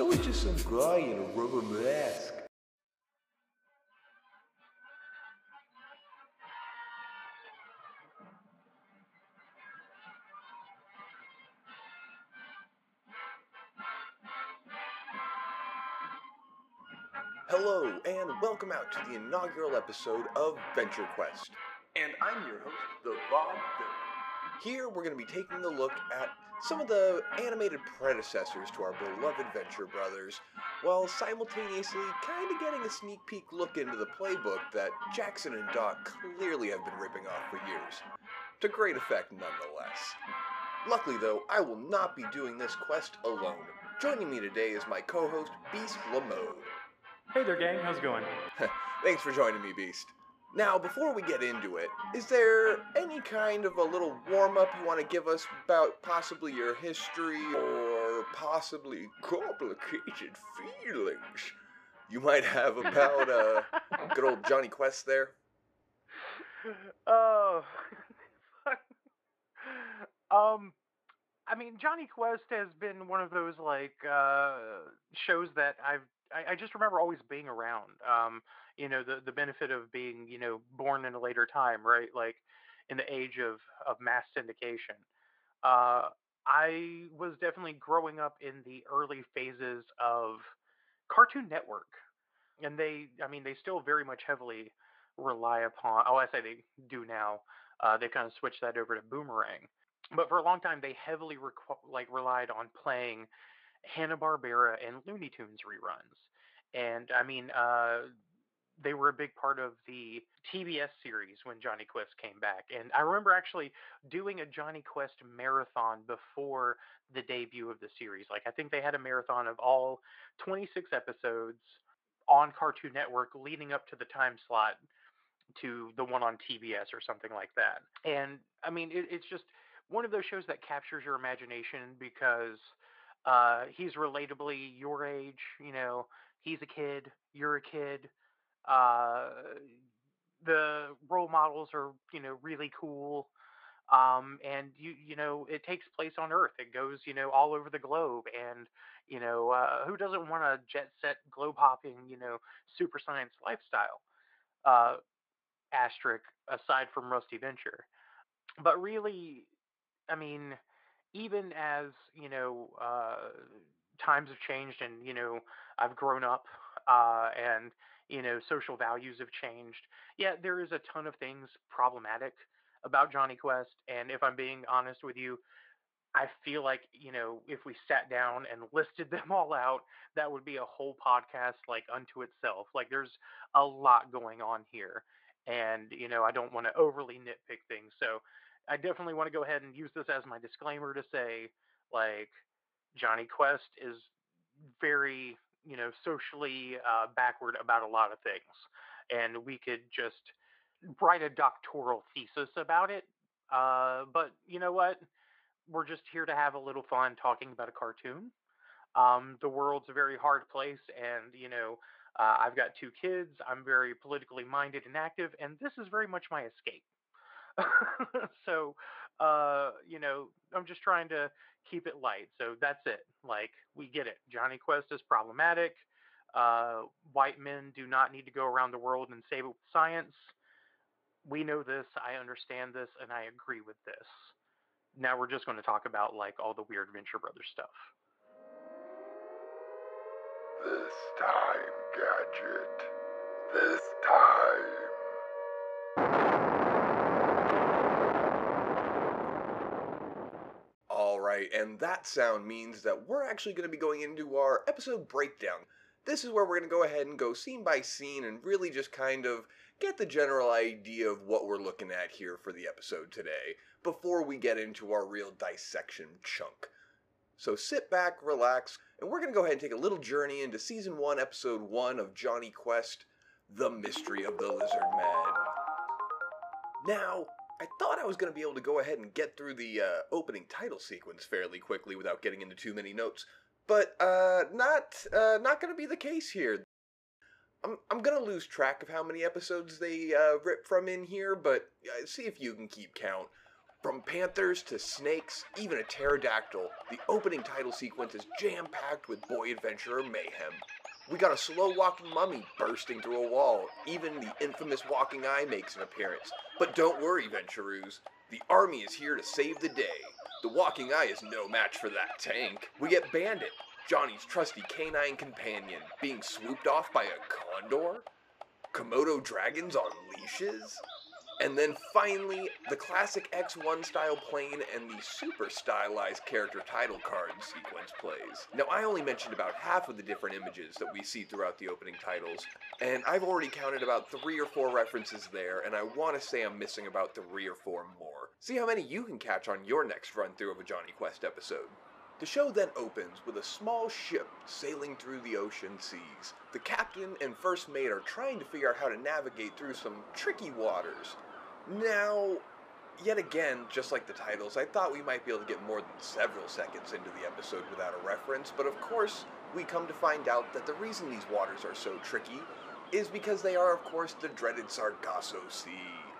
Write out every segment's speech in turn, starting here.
So it's just some guy in a rubber mask. Hello, and welcome out to the inaugural episode of Venture Quest. And I'm your host, the Vaughn Villain. Here we're going to be taking a look at some of the animated predecessors to our beloved Venture Brothers, while simultaneously kind of getting a sneak peek look into the playbook that Jackson and Doc clearly have been ripping off for years. To great effect, nonetheless. Luckily, though, I will not be doing this quest alone. Joining me today is my co host, Beast Lamode. Hey there, gang. How's it going? Thanks for joining me, Beast. Now, before we get into it, is there any kind of a little warm up you want to give us about possibly your history or possibly complicated feelings you might have about uh, good old Jonny Quest there? Oh, fuck. um, I mean, Jonny Quest has been one of those like uh, shows that I've I, I just remember always being around. Um, you know, the the benefit of being you know born in a later time, right? Like in the age of of mass syndication. Uh, I was definitely growing up in the early phases of Cartoon Network, and they, I mean, they still very much heavily rely upon. Oh, I say they do now. Uh, they kind of switched that over to Boomerang, but for a long time they heavily requ- like relied on playing Hanna Barbera and Looney Tunes reruns. And I mean, uh, they were a big part of the TBS series when Jonny Quest came back. And I remember actually doing a Jonny Quest marathon before the debut of the series. Like, I think they had a marathon of all 26 episodes on Cartoon Network leading up to the time slot to the one on TBS or something like that. And I mean, it, it's just one of those shows that captures your imagination because uh, he's relatably your age. You know, he's a kid, you're a kid. Uh, the role models are, you know, really cool. Um, and you, you know, it takes place on Earth. It goes, you know, all over the globe. And, you know, uh, who doesn't want a jet set, globe hopping, you know, super science lifestyle? Uh, asterisk aside from Rusty Venture. But really, I mean, even as you know, uh, times have changed, and you know, I've grown up, uh, and you know, social values have changed. Yeah, there is a ton of things problematic about Jonny Quest, and if I'm being honest with you, I feel like you know, if we sat down and listed them all out, that would be a whole podcast like unto itself. Like, there's a lot going on here, and you know, I don't want to overly nitpick things, so I definitely want to go ahead and use this as my disclaimer to say, like, Jonny Quest is very, you know, socially uh, backward about a lot of things. And we could just write a doctoral thesis about it. Uh, but you know what? We're just here to have a little fun talking about a cartoon. Um, the world's a very hard place, and, you know, uh, I've got two kids. I'm very politically minded and active, and this is very much my escape. so, uh, you know, I'm just trying to keep it light. So that's it. Like, we get it. Jonny Quest is problematic. Uh, white men do not need to go around the world and save it with science. We know this. I understand this, and I agree with this. Now we're just going to talk about like all the weird Venture Brothers stuff. This time, Gadget. This time. Alright, and that sound means that we're actually going to be going into our episode breakdown. This is where we're going to go ahead and go scene by scene and really just kind of get the general idea of what we're looking at here for the episode today before we get into our real dissection chunk. So sit back, relax, and we're going to go ahead and take a little journey into Season 1, Episode 1 of Jonny Quest The Mystery of the Lizard Man. Now, I thought I was going to be able to go ahead and get through the uh, opening title sequence fairly quickly without getting into too many notes, but uh, not uh, not going to be the case here. I'm I'm gonna lose track of how many episodes they uh, rip from in here, but uh, see if you can keep count. From panthers to snakes, even a pterodactyl, the opening title sequence is jam packed with boy adventurer mayhem. We got a slow walking mummy bursting through a wall. Even the infamous walking eye makes an appearance. But don't worry, Venturoos. The army is here to save the day. The walking eye is no match for that tank. We get Bandit, Johnny's trusty canine companion, being swooped off by a condor? Komodo dragons on leashes? And then finally, the classic X1 style plane and the super stylized character title card sequence plays. Now, I only mentioned about half of the different images that we see throughout the opening titles, and I've already counted about three or four references there, and I want to say I'm missing about three or four more. See how many you can catch on your next run through of a Jonny Quest episode. The show then opens with a small ship sailing through the ocean seas. The captain and first mate are trying to figure out how to navigate through some tricky waters. Now, yet again, just like the titles, I thought we might be able to get more than several seconds into the episode without a reference, but of course, we come to find out that the reason these waters are so tricky is because they are, of course, the dreaded Sargasso Sea.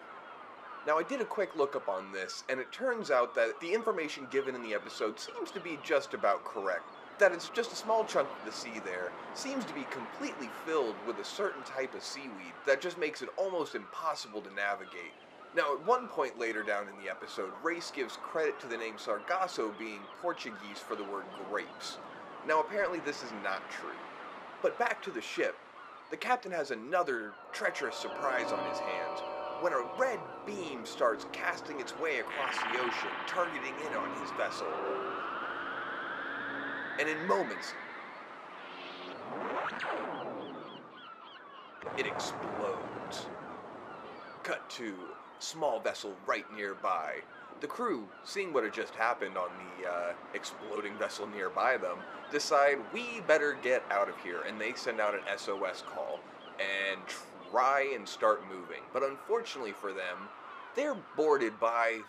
Now, I did a quick look up on this, and it turns out that the information given in the episode seems to be just about correct. That it's just a small chunk of the sea there seems to be completely filled with a certain type of seaweed that just makes it almost impossible to navigate. Now, at one point later down in the episode, Race gives credit to the name Sargasso being Portuguese for the word grapes. Now, apparently, this is not true. But back to the ship. The captain has another treacherous surprise on his hands when a red beam starts casting its way across the ocean, targeting in on his vessel. And in moments, it explodes. Cut to small vessel right nearby. The crew, seeing what had just happened on the uh, exploding vessel nearby them, decide we better get out of here, and they send out an SOS call and try and start moving. But unfortunately for them, they're boarded by.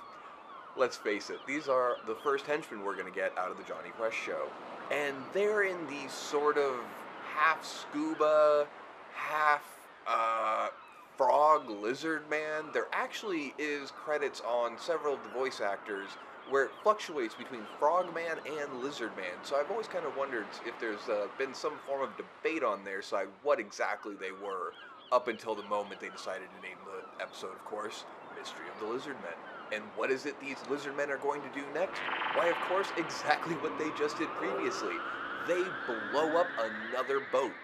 let's face it, these are the first henchmen we're going to get out of the Jonny Quest show. And they're in these sort of half scuba, half uh, frog lizard man. There actually is credits on several of the voice actors where it fluctuates between Frogman and Lizard Man. So I've always kind of wondered if there's uh, been some form of debate on their side what exactly they were up until the moment they decided to name the episode, of course, Mystery of the Lizardmen. And what is it these lizard men are going to do next? Why, of course, exactly what they just did previously. They blow up another boat.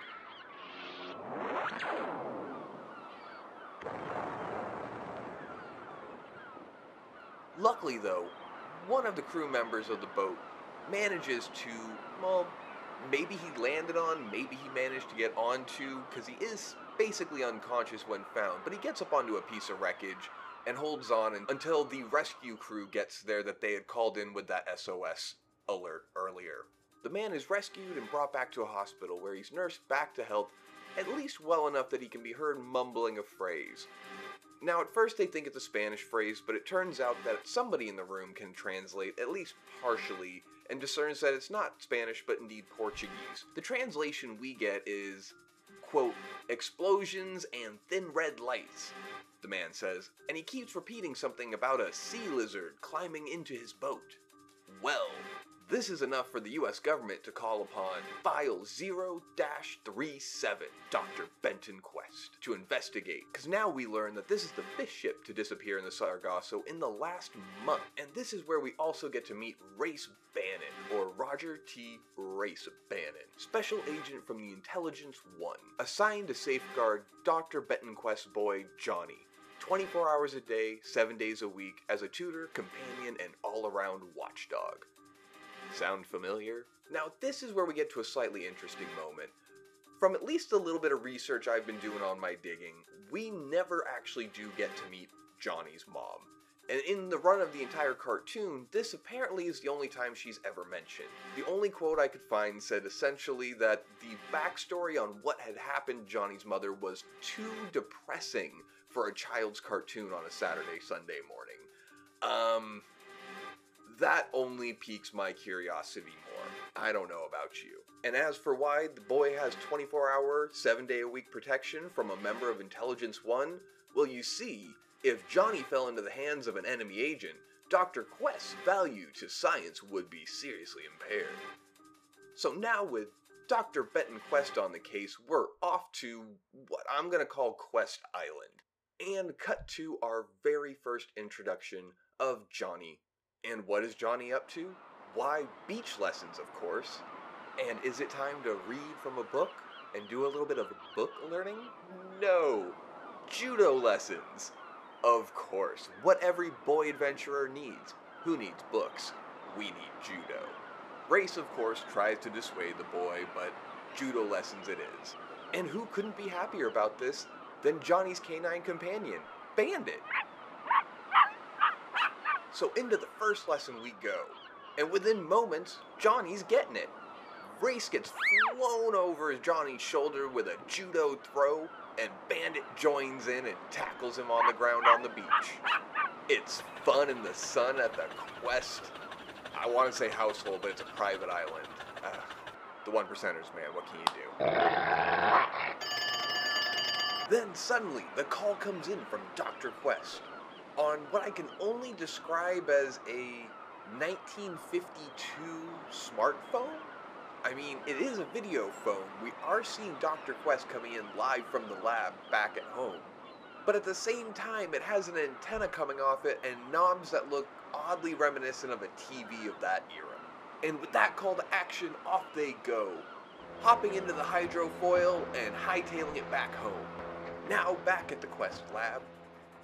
Luckily, though, one of the crew members of the boat manages to, well, maybe he landed on, maybe he managed to get onto, because he is basically unconscious when found, but he gets up onto a piece of wreckage and holds on until the rescue crew gets there that they had called in with that SOS alert earlier. The man is rescued and brought back to a hospital where he's nursed back to health, at least well enough that he can be heard mumbling a phrase. Now, at first they think it's a Spanish phrase, but it turns out that somebody in the room can translate, at least partially, and discerns that it's not Spanish, but indeed Portuguese. The translation we get is, quote, explosions and thin red lights, the man says, and he keeps repeating something about a sea lizard climbing into his boat. Well, this is enough for the US government to call upon File 0 37, Dr. Benton Quest, to investigate. Because now we learn that this is the fifth ship to disappear in the Sargasso in the last month. And this is where we also get to meet Race Bannon, or Roger T. Race Bannon, special agent from the Intelligence One, assigned to safeguard Dr. Benton Quest's boy, Johnny. 24 hours a day, 7 days a week, as a tutor, companion, and all around watchdog. Sound familiar? Now, this is where we get to a slightly interesting moment. From at least a little bit of research I've been doing on my digging, we never actually do get to meet Johnny's mom. And in the run of the entire cartoon, this apparently is the only time she's ever mentioned. The only quote I could find said essentially that the backstory on what had happened Johnny's mother was too depressing for a child's cartoon on a Saturday, Sunday morning. Um, that only piques my curiosity more. I don't know about you. And as for why the boy has 24 hour, 7 day a week protection from a member of Intelligence One, well, you see, If Johnny fell into the hands of an enemy agent, Dr. Quest's value to science would be seriously impaired. So now with Dr. Benton Quest on the case, we're off to what I'm to call Quest Island and cut to our very first introduction of Johnny. And what is Johnny up to? Why, beach lessons, of course. And is it time to read from a book and do a little bit of book learning? No. Judo lessons. Of course, what every boy adventurer needs. Who needs books? We need judo. Race, of course, tries to dissuade the boy, but judo lessons it is. And who couldn't be happier about this than Johnny's canine companion, Bandit? So into the first lesson we go, and within moments, Johnny's getting it. Race gets flown over Johnny's shoulder with a judo throw, and Bandit joins in and tackles him on the ground on the beach. It's fun in the sun at the Quest. I want to say household, but it's a private island. Uh, the one percenters, man. What can you do? Then suddenly, the call comes in from Dr. Quest on what I can only describe as a 1952 smartphone. I mean, it is a video phone. We are seeing Dr. Quest coming in live from the lab back at home. But at the same time, it has an antenna coming off it and knobs that look oddly reminiscent of a TV of that era. And with that call to action, off they go, hopping into the hydrofoil and hightailing it back home. Now back at the Quest lab,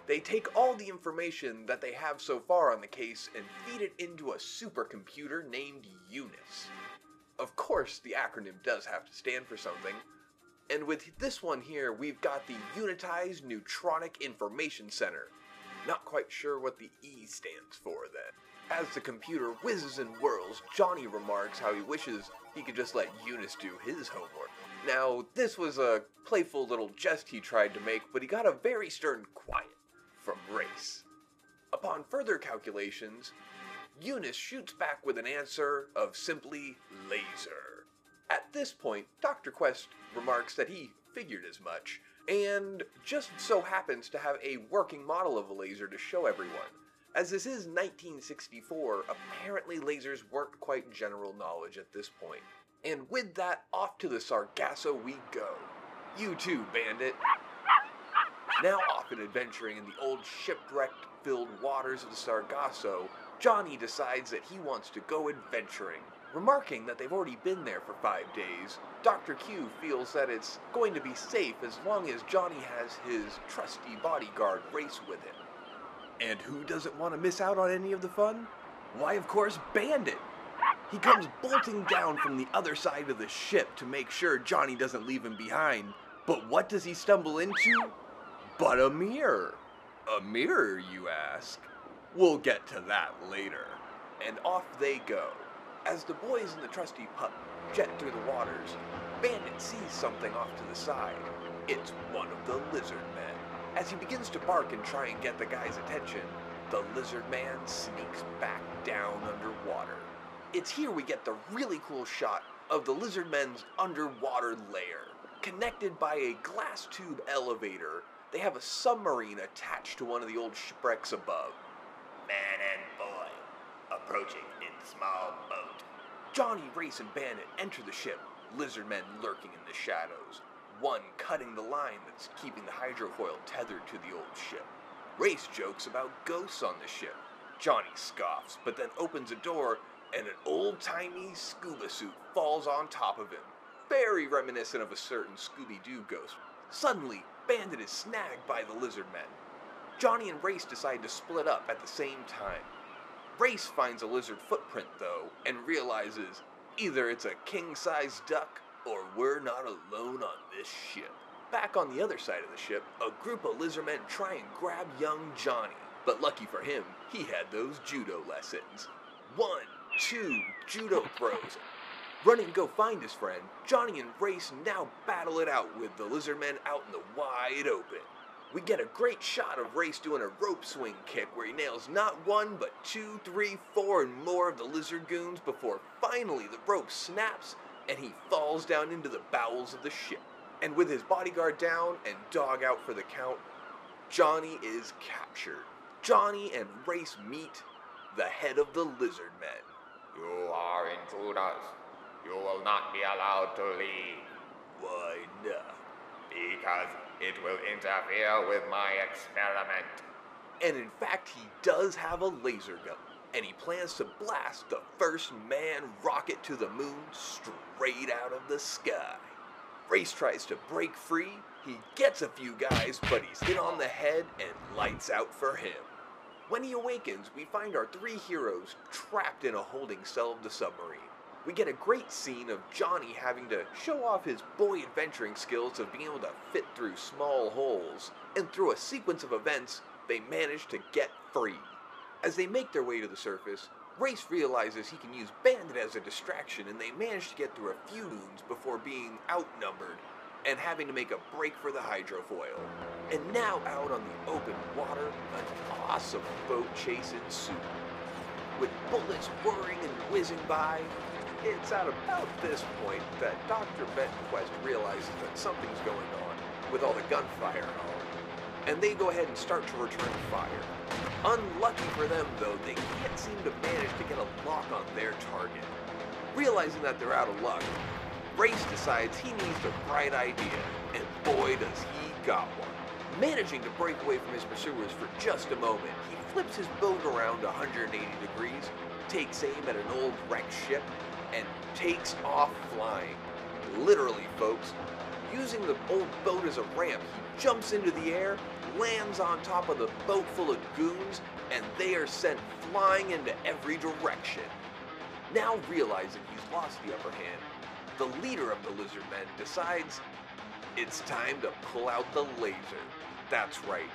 they take all the information that they have so far on the case and feed it into a supercomputer named Eunice. Of course, the acronym does have to stand for something. And with this one here, we've got the Unitized Neutronic Information Center. Not quite sure what the E stands for then. As the computer whizzes and whirls, Johnny remarks how he wishes he could just let Eunice do his homework. Now, this was a playful little jest he tried to make, but he got a very stern quiet from Race. Upon further calculations, Eunice shoots back with an answer of simply laser. At this point, Dr. Quest remarks that he figured as much, and just so happens to have a working model of a laser to show everyone. As this is 1964, apparently lasers weren't quite general knowledge at this point. And with that, off to the Sargasso we go. You too, Bandit. Now off and adventuring in the old shipwrecked filled waters of the Sargasso, Johnny decides that he wants to go adventuring. Remarking that they've already been there for five days, Dr. Q feels that it's going to be safe as long as Johnny has his trusty bodyguard race with him. And who doesn't want to miss out on any of the fun? Why, of course, Bandit! He comes bolting down from the other side of the ship to make sure Johnny doesn't leave him behind. But what does he stumble into? But a mirror. A mirror, you ask? We'll get to that later. And off they go. As the boys in the trusty pup jet through the waters, Bandit sees something off to the side. It's one of the lizard men. As he begins to bark and try and get the guy's attention, the lizard man sneaks back down underwater. It's here we get the really cool shot of the lizard men's underwater lair. Connected by a glass tube elevator, they have a submarine attached to one of the old shipwrecks above. Man and boy, approaching in small boat. Johnny, Race, and Bandit enter the ship, lizard men lurking in the shadows, one cutting the line that's keeping the hydrofoil tethered to the old ship. Race jokes about ghosts on the ship. Johnny scoffs, but then opens a door and an old timey scuba suit falls on top of him, very reminiscent of a certain Scooby Doo ghost. Suddenly, Bandit is snagged by the lizard men. Johnny and Race decide to split up at the same time. Race finds a lizard footprint, though, and realizes either it's a king sized duck or we're not alone on this ship. Back on the other side of the ship, a group of lizard men try and grab young Johnny, but lucky for him, he had those judo lessons. One, two, judo throws. Running to go find his friend, Johnny and Race now battle it out with the lizard lizardmen out in the wide open. We get a great shot of Race doing a rope swing kick where he nails not one, but two, three, four, and more of the lizard goons before finally the rope snaps and he falls down into the bowels of the ship. And with his bodyguard down and dog out for the count, Johnny is captured. Johnny and Race meet the head of the Lizard Men. You are intruders. You will not be allowed to leave. Why not? Because it will interfere with my experiment. And in fact, he does have a laser gun, and he plans to blast the first man rocket to the moon straight out of the sky. Race tries to break free, he gets a few guys, but he's hit on the head and lights out for him. When he awakens, we find our three heroes trapped in a holding cell of the submarine. We get a great scene of Johnny having to show off his boy adventuring skills of being able to fit through small holes, and through a sequence of events, they manage to get free. As they make their way to the surface, Race realizes he can use Bandit as a distraction, and they manage to get through a few moons before being outnumbered and having to make a break for the hydrofoil. And now out on the open water, an awesome boat chase ensues. With bullets whirring and whizzing by, it's at about this point that Dr. Benquest realizes that something's going on with all the gunfire and all. And they go ahead and start to return fire. Unlucky for them, though, they can't seem to manage to get a lock on their target. Realizing that they're out of luck, Race decides he needs a bright idea, and boy does he got one. Managing to break away from his pursuers for just a moment, he flips his boat around 180 degrees, takes aim at an old wrecked ship, and takes off flying. Literally, folks. Using the old boat as a ramp, he jumps into the air, lands on top of the boat full of goons, and they are sent flying into every direction. Now realizing he's lost the upper hand, the leader of the lizard men decides it's time to pull out the laser. That's right.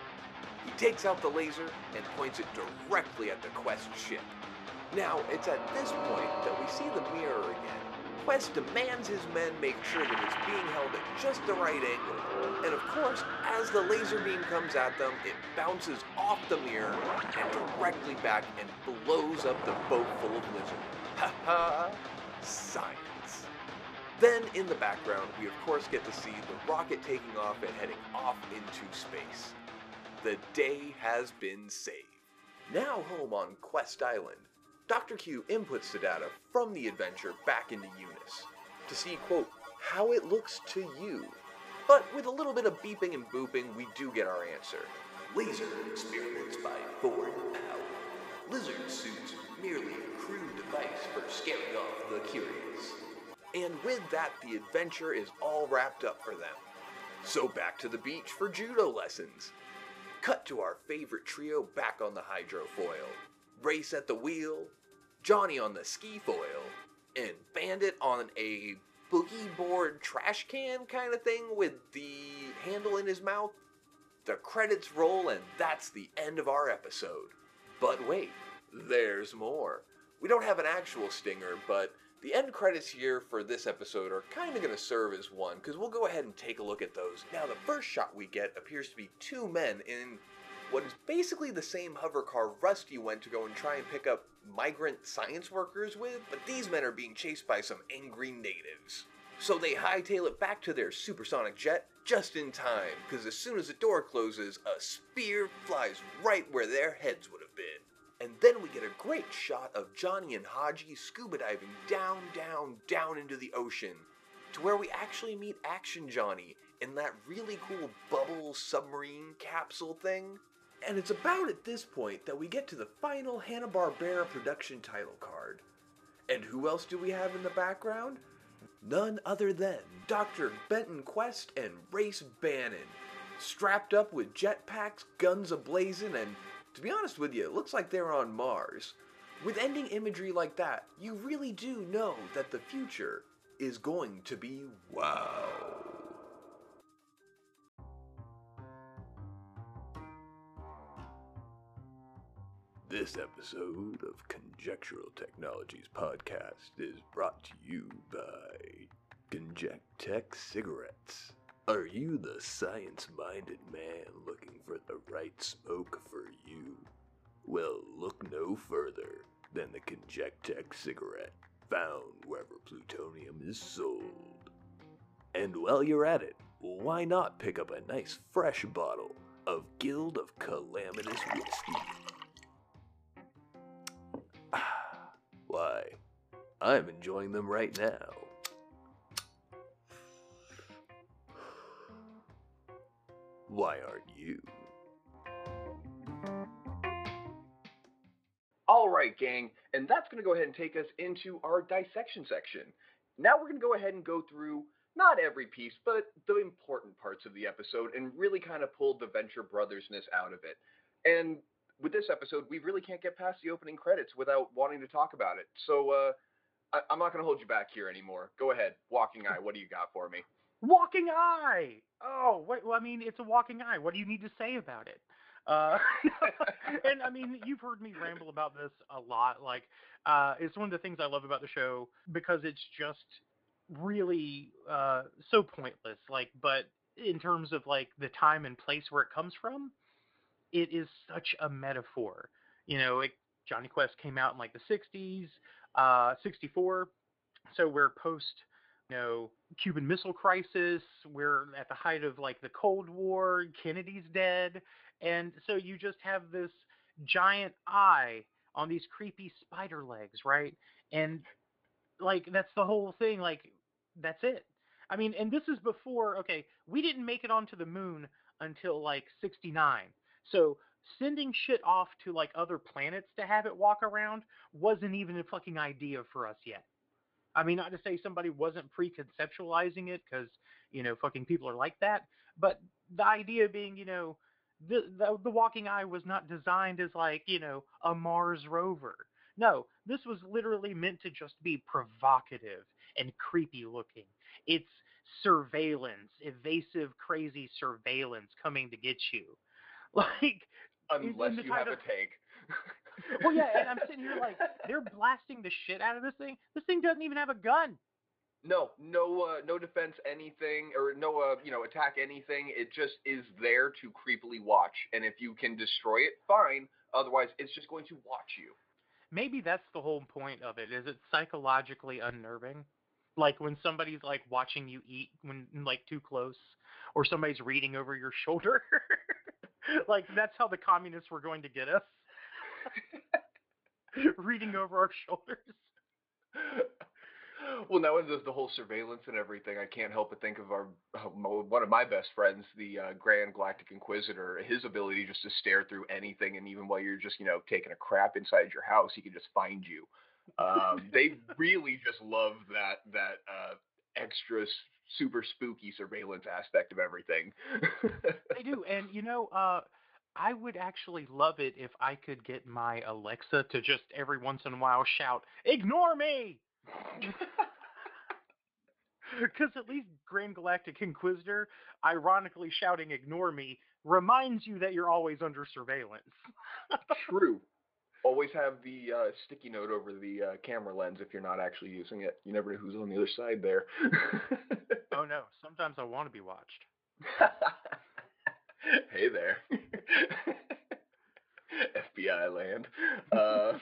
He takes out the laser and points it directly at the Quest ship. Now, it's at this point that we see the mirror again. Quest demands his men make sure that it's being held at just the right angle. And of course, as the laser beam comes at them, it bounces off the mirror and directly back and blows up the boat full of lizard. Ha ha! Science. Then, in the background, we of course get to see the rocket taking off and heading off into space. The day has been saved. Now home on Quest Island, Dr. Q inputs the data from the adventure back into Eunice to see, quote, how it looks to you. But with a little bit of beeping and booping, we do get our answer. Laser experiments by Ford Powell. Lizard suits merely a crude device for scaring off the curious. And with that, the adventure is all wrapped up for them. So back to the beach for judo lessons. Cut to our favorite trio back on the hydrofoil. Race at the wheel, Johnny on the ski foil, and Bandit on a boogie board trash can kind of thing with the handle in his mouth. The credits roll, and that's the end of our episode. But wait, there's more. We don't have an actual stinger, but the end credits here for this episode are kind of going to serve as one, because we'll go ahead and take a look at those. Now, the first shot we get appears to be two men in what is basically the same hover car Rusty went to go and try and pick up migrant science workers with, but these men are being chased by some angry natives. So they hightail it back to their supersonic jet just in time, because as soon as the door closes, a spear flies right where their heads would have been. And then we get a great shot of Johnny and Hadji scuba diving down, down, down into the ocean to where we actually meet Action Johnny in that really cool bubble submarine capsule thing. And it's about at this point that we get to the final Hanna-Barbera production title card. And who else do we have in the background? None other than Dr. Benton Quest and Race Bannon, strapped up with jetpacks, guns ablazing, and to be honest with you, it looks like they're on Mars. With ending imagery like that, you really do know that the future is going to be wow. This episode of Conjectural Technologies Podcast is brought to you by Conjectech Cigarettes. Are you the science minded man looking for the right smoke for you? Well, look no further than the Conjectech cigarette, found wherever plutonium is sold. And while you're at it, why not pick up a nice fresh bottle of Guild of Calamitous Whiskey. Why, I'm enjoying them right now. Why aren't you? All right, gang, and that's going to go ahead and take us into our dissection section. Now we're going to go ahead and go through not every piece, but the important parts of the episode and really kind of pull the Venture Brothersness out of it. And with this episode, we really can't get past the opening credits without wanting to talk about it. So uh, I- I'm not going to hold you back here anymore. Go ahead, Walking Eye. What do you got for me? Walking eye. Oh, wait, well, I mean, it's a walking eye. What do you need to say about it? Uh, and I mean, you've heard me ramble about this a lot. Like, uh, it's one of the things I love about the show because it's just really uh, so pointless. Like, but in terms of like the time and place where it comes from, it is such a metaphor. You know, it, Jonny Quest came out in like the '60s, uh, '64, so we're post you know, Cuban Missile Crisis. We're at the height of like the Cold War. Kennedy's dead, and so you just have this giant eye on these creepy spider legs, right? And like that's the whole thing. Like that's it. I mean, and this is before. Okay, we didn't make it onto the moon until like '69. So sending shit off to like other planets to have it walk around wasn't even a fucking idea for us yet. I mean, not to say somebody wasn't pre-conceptualizing it, because you know, fucking people are like that. But the idea being, you know, the, the the walking eye was not designed as like you know a Mars rover. No, this was literally meant to just be provocative and creepy looking. It's surveillance, evasive, crazy surveillance coming to get you. Like, Unless you have title- a take. well, yeah, and I'm sitting here like they're blasting the shit out of this thing. This thing doesn't even have a gun. No, no, uh, no defense, anything, or no, uh, you know, attack anything. It just is there to creepily watch, and if you can destroy it, fine. Otherwise, it's just going to watch you. Maybe that's the whole point of it. Is it psychologically unnerving? Like when somebody's like watching you eat when like too close, or somebody's reading over your shoulder. like that's how the communists were going to get us. reading over our shoulders. well, now there's the whole surveillance and everything, I can't help but think of our uh, one of my best friends, the uh, Grand Galactic Inquisitor. His ability just to stare through anything, and even while you're just you know taking a crap inside your house, he can just find you. Um, they really just love that that uh, extra super spooky surveillance aspect of everything. They do, and you know, uh, I would actually love it if I could get my Alexa to just every once in a while shout, "Ignore me." Because at least Grand Galactic Inquisitor, ironically shouting "Ignore me," reminds you that you're always under surveillance. True. Always have the uh, sticky note over the uh, camera lens if you're not actually using it. You never know who's on the other side there. Oh no, sometimes I want to be watched. hey there. FBI land. Uh,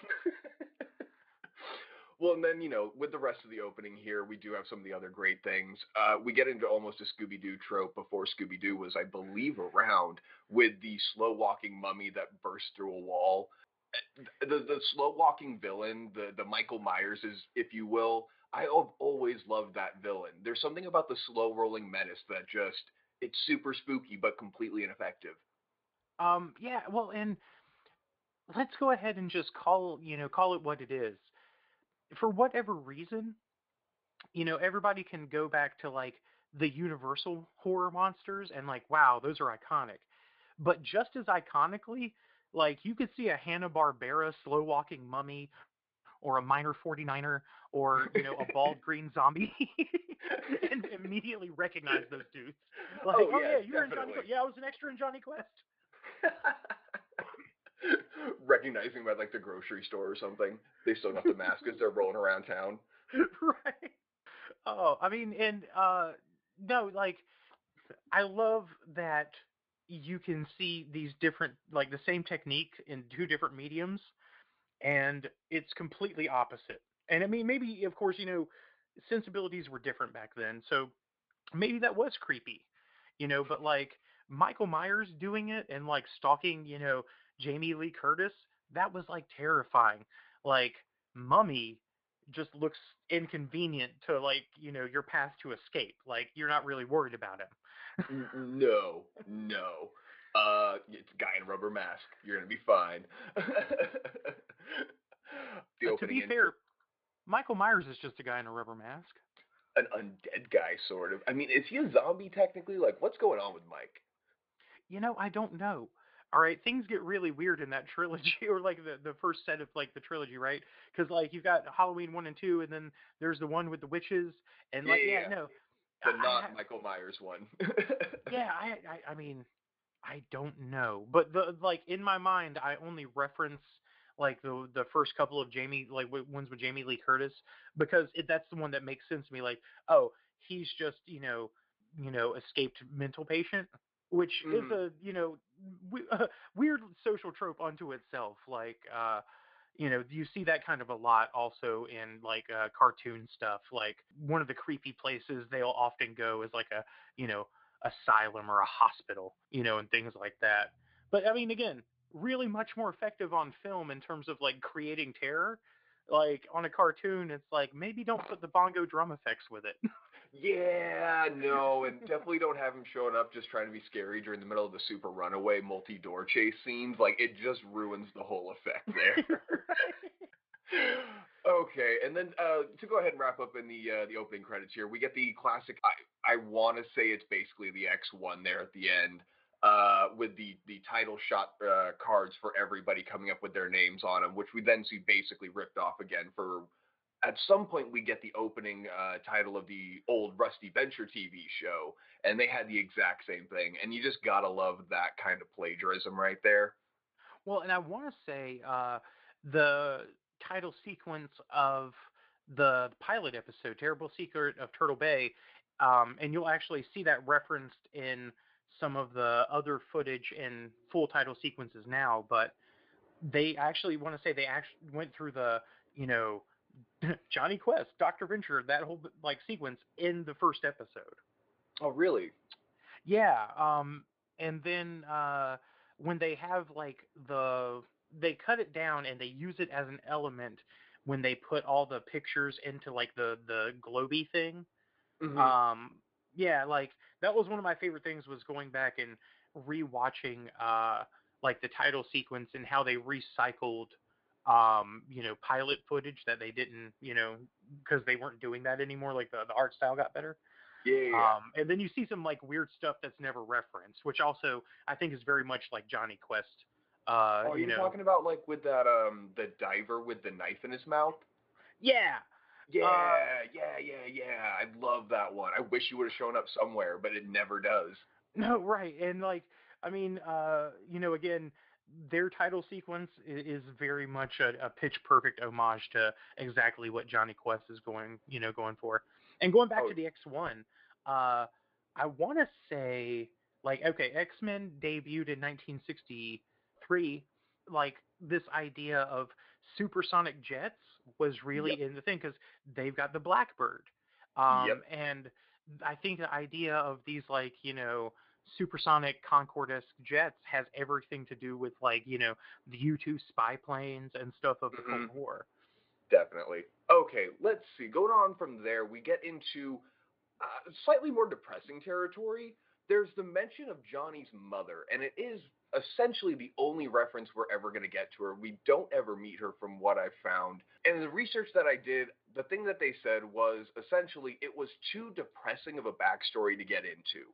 well, and then, you know, with the rest of the opening here, we do have some of the other great things. Uh, we get into almost a Scooby Doo trope before Scooby Doo was, I believe, around with the slow walking mummy that bursts through a wall. Uh, The, the slow walking villain, the, the Michael Myers is, if you will, I have always loved that villain. There's something about the slow rolling menace that just, it's super spooky but completely ineffective. Um, yeah, well, and let's go ahead and just call, you know, call it what it is. For whatever reason, you know, everybody can go back to like the Universal horror monsters and like, wow, those are iconic. But just as iconically, like you could see a Hanna Barbera slow walking mummy or a minor 49er or, you know, a bald green zombie and immediately recognize those dudes. Like, Oh, oh, yeah, yeah, you're in Johnny. Quest. Yeah, I was an extra in Jonny Quest. Recognizing them at like the grocery store or something. They still got the mask as they're rolling around town. right. Oh, I mean, and uh no, like I love that you can see these different like the same technique in two different mediums and it's completely opposite. And I mean maybe of course, you know, sensibilities were different back then. So maybe that was creepy. You know, but like Michael Myers doing it and like stalking, you know, Jamie Lee Curtis, that was like terrifying. Like Mummy just looks inconvenient to like, you know, your path to escape. Like you're not really worried about him. No, no. Uh, it's a guy in rubber mask. You're gonna be fine. Uh, to be intro- fair, Michael Myers is just a guy in a rubber mask. an undead guy, sort of. I mean, is he a zombie technically? Like, what's going on with Mike? You know, I don't know. All right, things get really weird in that trilogy, or like the the first set of like the trilogy, right? Because like you've got Halloween one and two, and then there's the one with the witches, and like Yeah, yeah, yeah. no, The I- I not ha- Michael Myers one. yeah, I, I I mean, I don't know, but the like in my mind, I only reference like the the first couple of Jamie like ones with Jamie Lee Curtis because it, that's the one that makes sense to me. Like, oh, he's just you know you know escaped mental patient, which is Mhm. a you know we, uh, weird social trope unto itself. Like, uh, you know, you see that kind of a lot also in like uh, cartoon stuff. Like one of the creepy places they'll often go is like a you know asylum or a hospital, you know, and things like that. But I mean, again, really much more effective on film in terms of like creating terror. Like on a cartoon, it's like maybe don't put the bongo drum effects with it. yeah, no, and definitely don't have him showing up just trying to be scary during the middle of the super runaway multi door chase scenes. Like, it just ruins the whole effect there. okay, and then uh, to go ahead and wrap up in the uh, the opening credits here, we get the classic. I I want to say it's basically the X one there at the end, uh, with the the title shot uh, cards for everybody coming up with their names on them, which we then see basically ripped off again for. At some point, we get the opening uh, title of the old Rusty Venture TV show, and they had the exact same thing. And you just gotta love that kind of plagiarism right there. Well, and I want to say uh, the title sequence of the pilot episode, "Terrible Secret of Turtle Bay," um, and you'll actually see that referenced in some of the other footage in full title sequences now. But they actually want to say they actually went through the, you know, Jonny Quest, Doctor Venture, that whole like sequence in the first episode. Oh, really? Yeah, um, and then uh, when they have like the they cut it down and they use it as an element when they put all the pictures into like the the globy thing. Mhm. Um, yeah, like that was one of my favorite things was going back and rewatching uh like the title sequence and how they recycled um you know pilot footage that they didn't you know because they weren't doing that anymore like the, the art style got better yeah, um, and then you see some like weird stuff that's never referenced, which also I think is very much like Jonny Quest. Uh, oh, are you you know, talking about like with that um the diver with the knife in his mouth? yeah, Yeah, Uh, yeah, yeah, yeah. I love that one. I wish you would have shown up somewhere, but it never does. no, right, and like I mean, uh, you know, again, their title sequence is, is very much a, a pitch perfect homage to exactly what Jonny Quest is going, you know, going for. And going back Oh. to the X one, uh, I want to say like okay, X Men debuted in 1963. Like this idea of supersonic jets was really in the thing because they've got the Blackbird, um, Yep. and I think the idea of these like you know supersonic Concorde-esque jets has everything to do with like you know the U-2 spy planes and stuff of the Cold Mhm. War. Definitely. Okay, let's see. Going on from there, we get into uh, slightly more depressing territory. There's the mention of Johnny's mother, and it is essentially the only reference we're ever going to get to her. We don't ever meet her from what I've found. And the research that I did, the thing that they said was essentially it was too depressing of a backstory to get into.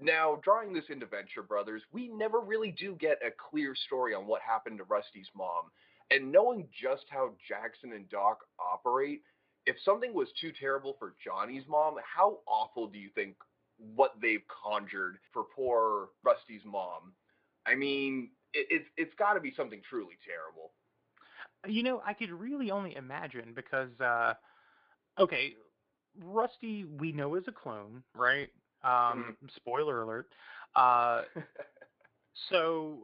Now, drawing this into Venture Brothers, we never really do get a clear story on what happened to Rusty's mom. And knowing just how Jackson and Doc operate, if something was too terrible for Johnny's mom, how awful do you think what they've conjured for poor Rusty's mom? I mean, it, it's it's got to be something truly terrible. You know, I could really only imagine because, uh, okay, Rusty we know is a clone, right? Um, Spoiler alert. Uh, so,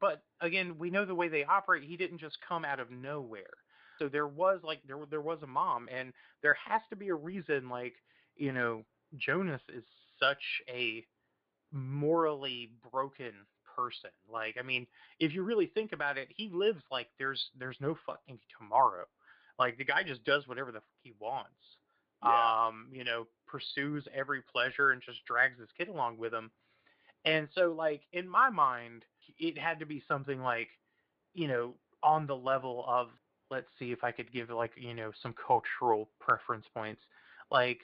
but again, we know the way they operate. He didn't just come out of nowhere. So there was like there there was a mom, and there has to be a reason. Like you know, Jonas is such a morally broken person. Like, I mean, if you really think about it, he lives like there's there's no fucking tomorrow. Like the guy just does whatever the fuck he wants. Yeah. Um, you know, pursues every pleasure and just drags his kid along with him. And so like in my mind, it had to be something like, you know, on the level of let's see if I could give like, you know, some cultural preference points. Like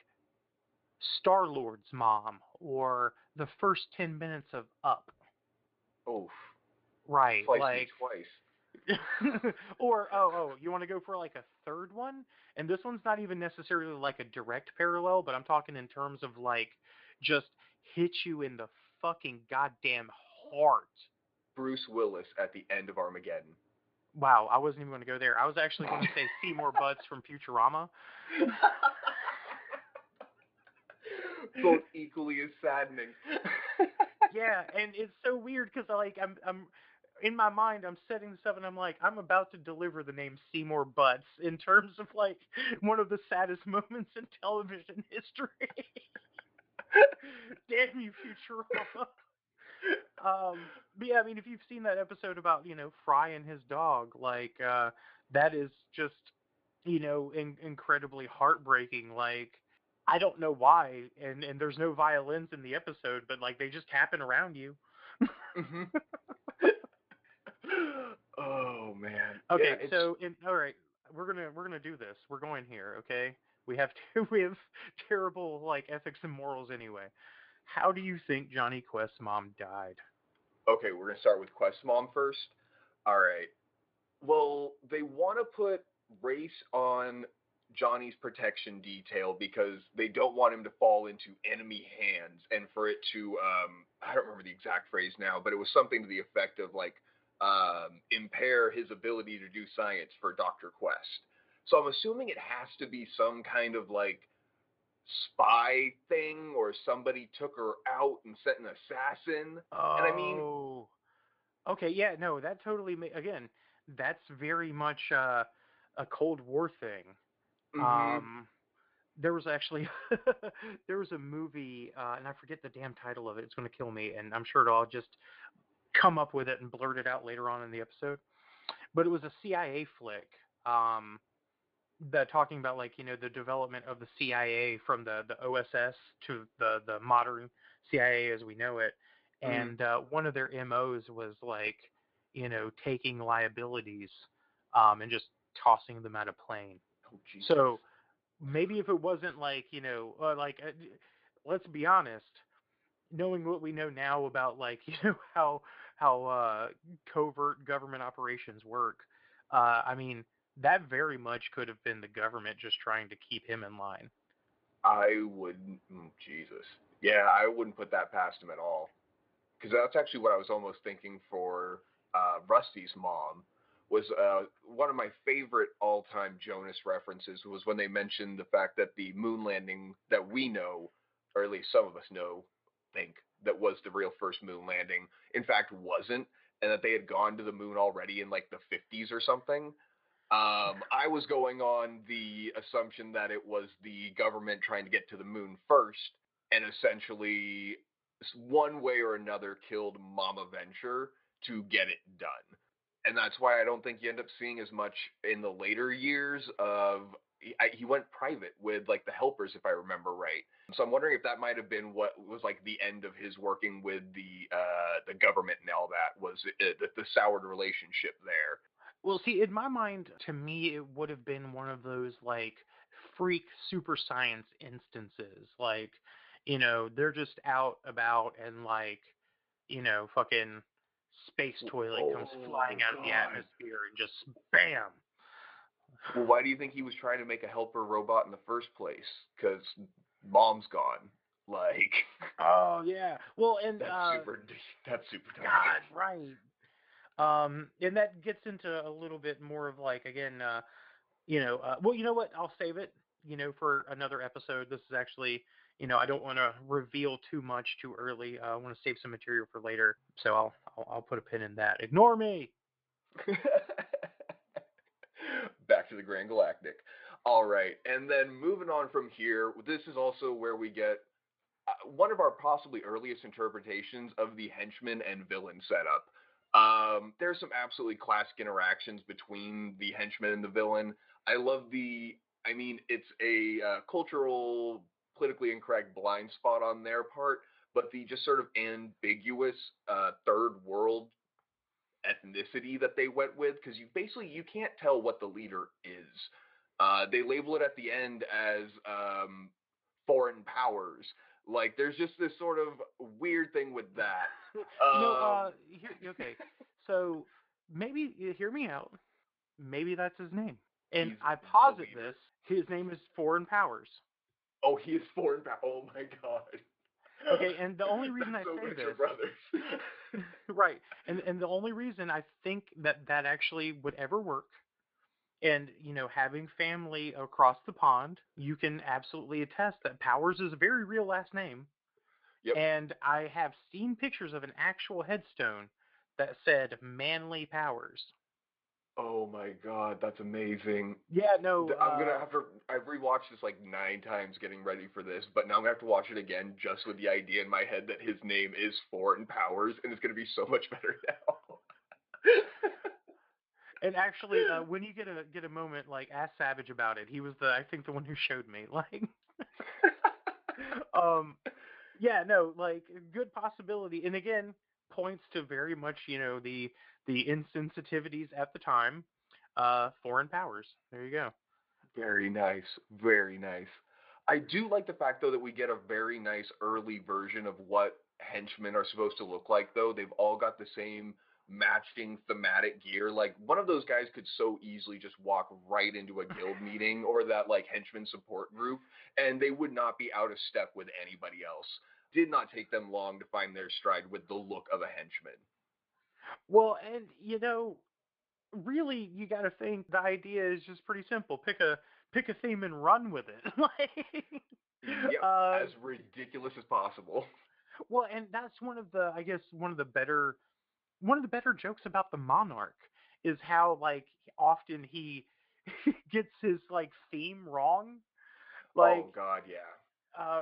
Star Lord's mom or the first 10 minutes of Up. Oof. Right. Twice like twice. or oh oh, you want to go for like a third one? And this one's not even necessarily like a direct parallel, but I'm talking in terms of like just hit you in the fucking goddamn heart. Bruce Willis at the end of Armageddon. Wow, I wasn't even going to go there. I was actually going to say Seymour Butts from Futurama. Both equally as saddening. Yeah, and it's so weird because like I'm I'm in my mind I'm setting this up and I'm like I'm about to deliver the name Seymour Butts in terms of like one of the saddest moments in television history. Damn you, Futurama. Um, but yeah, I mean, if you've seen that episode about you know Fry and his dog, like uh, that is just you know in- incredibly heartbreaking. Like I don't know why, and and there's no violins in the episode, but like they just happen around you. hmm oh man. Okay, Yeah, so in, all right, we're gonna we're gonna do this. We're going here. Okay, we have we have terrible like ethics and morals anyway. How do you think Jonny Quest's mom died? Okay, we're gonna start with Quest Mom first. All right. Well, they want to put race on Jonny's protection detail because they don't want him to fall into enemy hands and for it to um I don't remember the exact phrase now, but it was something to the effect of like um impair his ability to do science for Dr. Quest. So I'm assuming it has to be some kind of like spy thing or somebody took her out and sent an assassin. Oh, I mean- okay, yeah, no, that totally ma- again, that's very much uh, a Cold War thing. Mhm. Um, there was actually there was a movie, uh, and I forget the damn title of it. It's going to kill me, and I'm sure I'll just come up with it and blurt it out later on in the episode. But it was a CIA flick. Um, that talking about like you know the development of the CIA from the the OSS to the the modern CIA as we know it, Mhm. and uh, one of their MOs was like you know taking liabilities um, and just tossing them at a plane. Oh, Jesus. So maybe if it wasn't like you know, uh, like uh, let's be honest, knowing what we know now about like you know how how uh, covert government operations work, uh, I mean that very much could have been the government just trying to keep him in line. I would, mm, Jesus. Yeah, I wouldn't put that past him at all. Because that's actually what I was almost thinking for uh, Rusty's mom. Was uh, one of my favorite all-time Jonas references was when they mentioned the fact that the moon landing that we know, or at least some of us know, think that was the real first moon landing, in fact wasn't, and that they had gone to the moon already in like the 50s or something. Um, I was going on the assumption that it was the government trying to get to the moon first, and essentially, one way or another, killed Mama Venture to get it done. And that's why I don't think you end up seeing as much in the later years of. He, went private with like the helpers, if I remember right. So I'm wondering if that might have been what was like the end of his working with the uh, the government and all that was uh, the, the soured relationship there. Well, see, in my mind, to me, it would have been one of those like freak super science instances. Like, you know, they're just out about and like, you know, fucking space toilet comes Oh, flying out of the atmosphere and just bam. Well, why do you think he was trying to make a helper robot in the first place? Because mom's gone. Like Oh yeah. Well, and that's uh, super. That's super. dumb. God, right. Um, and that gets into a little bit more of like again, uh, you know, uh, well, you know what? I'll save it, you know, for another episode. This is actually, you know, I don't want to reveal too much too early. Uh, I want to save some material for later, so I'll, I'll I'll put a pin in that. Ignore me. Back to the Grand Galactic. All right, and then moving on from here, this is also where we get uh, one of our possibly earliest interpretations of the henchman and villain setup. Um, there's some absolutely classic interactions between the henchman and the villain. I love the. I mean, it's a uh, cultural, politically incorrect blind spot on their part, but the just sort of ambiguous uh, third world ethnicity that they went with, because you basically you can't tell what the leader is. Uh, they label it at the end as um, foreign powers. Like there's just this sort of weird thing with that. Um, uh, here, okay, so maybe hear me out. Maybe that's his name, and I posit this. His name is Foreign Powers. Oh, he is foreign power. Oh my god. Okay, and the only reason I so say this- Brothers. right, and and the only reason I think that that actually would ever work, and you know, having family across the pond, you can absolutely attest that Powers is a very real last name. Yep. And I have seen pictures of an actual headstone that said Manly Powers. Oh my god, that's amazing. Yeah, no. I'm gonna uh, have to. I've rewatched this like nine times getting ready for this, but now I'm gonna have to watch it again just with the idea in my head that his name is Foreign Powers, and it's gonna be so much better now. And actually, uh, when you get a get a moment, like ask Savage about it. He was the I think the one who showed me. Like, um, yeah, no, like good possibility. And again, points to very much you know the the insensitivities at the time. Uh, foreign powers. There you go. Very nice. Very nice. I do like the fact though that we get a very nice early version of what henchmen are supposed to look like though. They've all got the same matching thematic gear. Like one of those guys could so easily just walk right into a guild meeting or that like henchman support group and they would not be out of step with anybody else. Did not take them long to find their stride with the look of a henchman. Well, and you know, really, you got to think the idea is just pretty simple. Pick a pick a theme and run with it. like, Yep, uh, as ridiculous as possible. Well, and that's one of the, I guess, one of the better, one of the better jokes about the monarch is how like often he gets his like theme wrong, like oh god, yeah.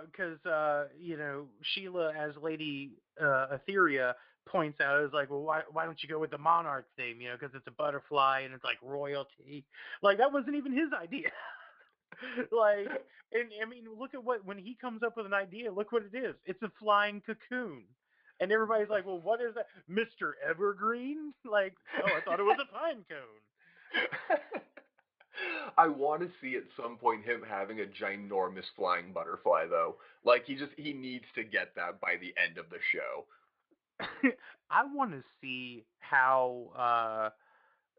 Because uh, you know Sheila as Lady uh, Etheria points out is like, well, why why don't you go with the monarch theme? You know, because it's a butterfly and it's like royalty. Like that wasn't even his idea. like, and I mean, look at what when he comes up with an idea. Look what it is. It's a flying cocoon. And everybody's like, well, what is that, Mr. Evergreen? Like, oh, I thought it was a pine cone. I want to see at some point him having a ginormous flying butterfly though. Like he just he needs to get that by the end of the show. I want to see how uh,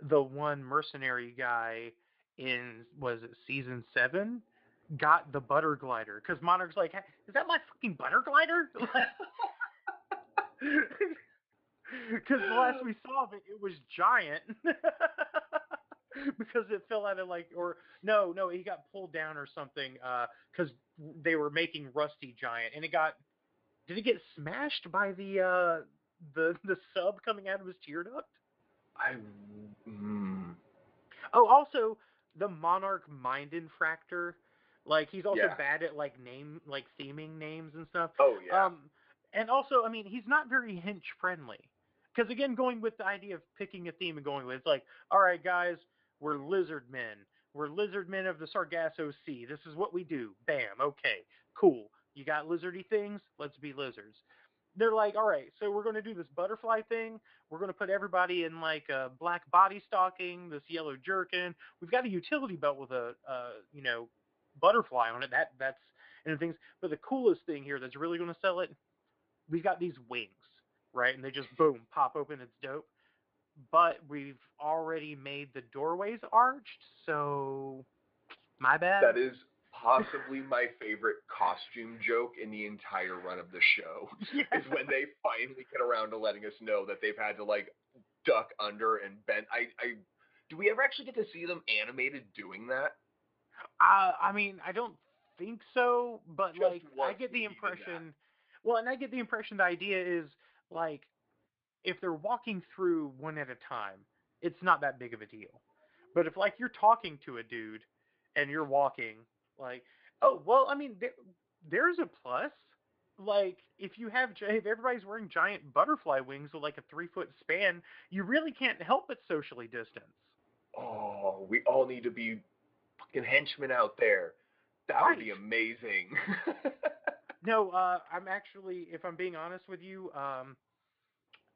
the one mercenary guy in was it season seven got the butter glider because Monarch's like, is that my fucking butter glider? Because the last we saw of it, it was giant. because it fell out of like, or no, no, he got pulled down or something. Uh Because they were making Rusty giant, and it got. Did it get smashed by the uh the the sub coming out of his tear duct? I mm, Oh, also the Monarch Mind Infractor. Like he's also Yeah. bad at like name like theming names and stuff. oh yeah. Um, and also, I mean, he's not very hinge friendly. Because again, going with the idea of picking a theme and going with it's like, all right, guys, we're lizard men. We're lizard men of the Sargasso Sea. This is what we do. Bam. Okay. Cool. You got lizardy things. Let's be lizards. They're like, all right, so we're going to do this butterfly thing. We're going to put everybody in like a black body stocking, this yellow jerkin. We've got a utility belt with a, uh, you know, butterfly on it. That that's and things. But the coolest thing here that's really going to sell it we've got these wings, right? And they just boom, pop open, it's dope. But we've already made the doorways arched, so my bad. that is possibly my favorite costume joke in the entire run of the show. Is when they finally get around to letting us know that they've had to like duck under and bend. I, I do we ever actually get to see them animated doing that? Uh, I mean, I don't think so, but Just like I get the impression. Well, and I get the impression the idea is like if they're walking through one at a time, it's not that big of a deal. But if like you're talking to a dude and you're walking, like, oh well, I mean, there, there's a plus. like if you have if everybody's wearing giant butterfly wings with like a three foot span, you really can't help but socially distance. Oh, we all need to be fucking henchmen out there. That would be amazing. No, uh, I'm actually, if I'm being honest with you, um,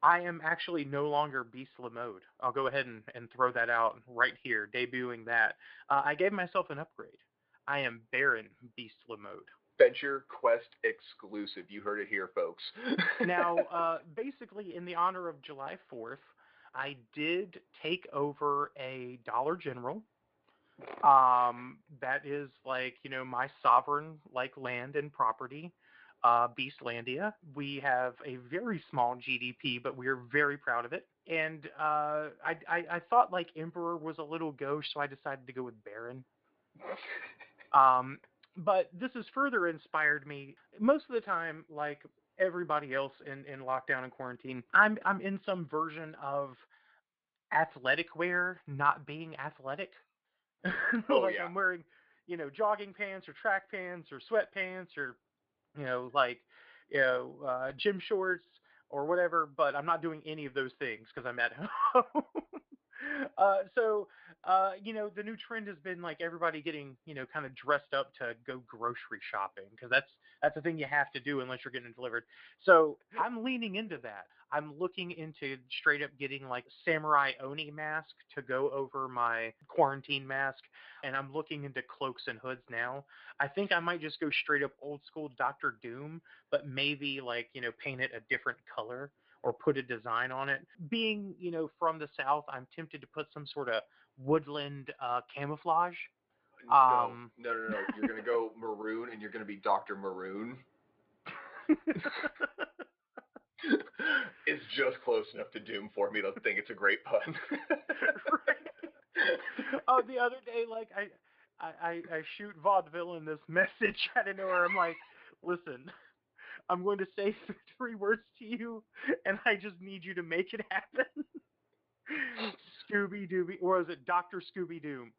I am actually no longer Beastla mode. I'll go ahead and, and throw that out right here, debuting that. Uh, I gave myself an upgrade. I am Baron Beastla mode. Venture Quest exclusive. You heard it here, folks. Now, uh, basically, in the honor of July 4th, I did take over a Dollar General. Um, that is like, you know, my sovereign like land and property, uh, Beastlandia. We have a very small GDP, but we're very proud of it. And uh, I, I, I thought like Emperor was a little gauche, so I decided to go with Baron. Um, but this has further inspired me. Most of the time, like everybody else in, in lockdown and quarantine, I'm I'm in some version of athletic wear, not being athletic. Oh, like yeah. I'm wearing, you know, jogging pants or track pants or sweatpants or, you know, like, you know, uh, gym shorts or whatever. But I'm not doing any of those things because I'm at home. uh, so uh, you know, the new trend has been like everybody getting, you know, kind of dressed up to go grocery shopping because that's that's the thing you have to do unless you're getting it delivered. So I'm leaning into that. I'm looking into straight up getting like samurai oni mask to go over my quarantine mask, and I'm looking into cloaks and hoods now. I think I might just go straight up old school Doctor Doom, but maybe like you know paint it a different color or put a design on it. Being, you know, from the south, I'm tempted to put some sort of woodland uh, camouflage. Um, no, no, no, no. You're gonna go maroon, and you're gonna be Doctor Maroon. it's just close enough to Doom for me to think it's a great pun. oh, the other day, like I, I, I, shoot vaudevillain this message out of nowhere. I'm like, listen, I'm going to say three words to you, and I just need you to make it happen. Scooby Dooby, or is it Doctor Scooby Doom?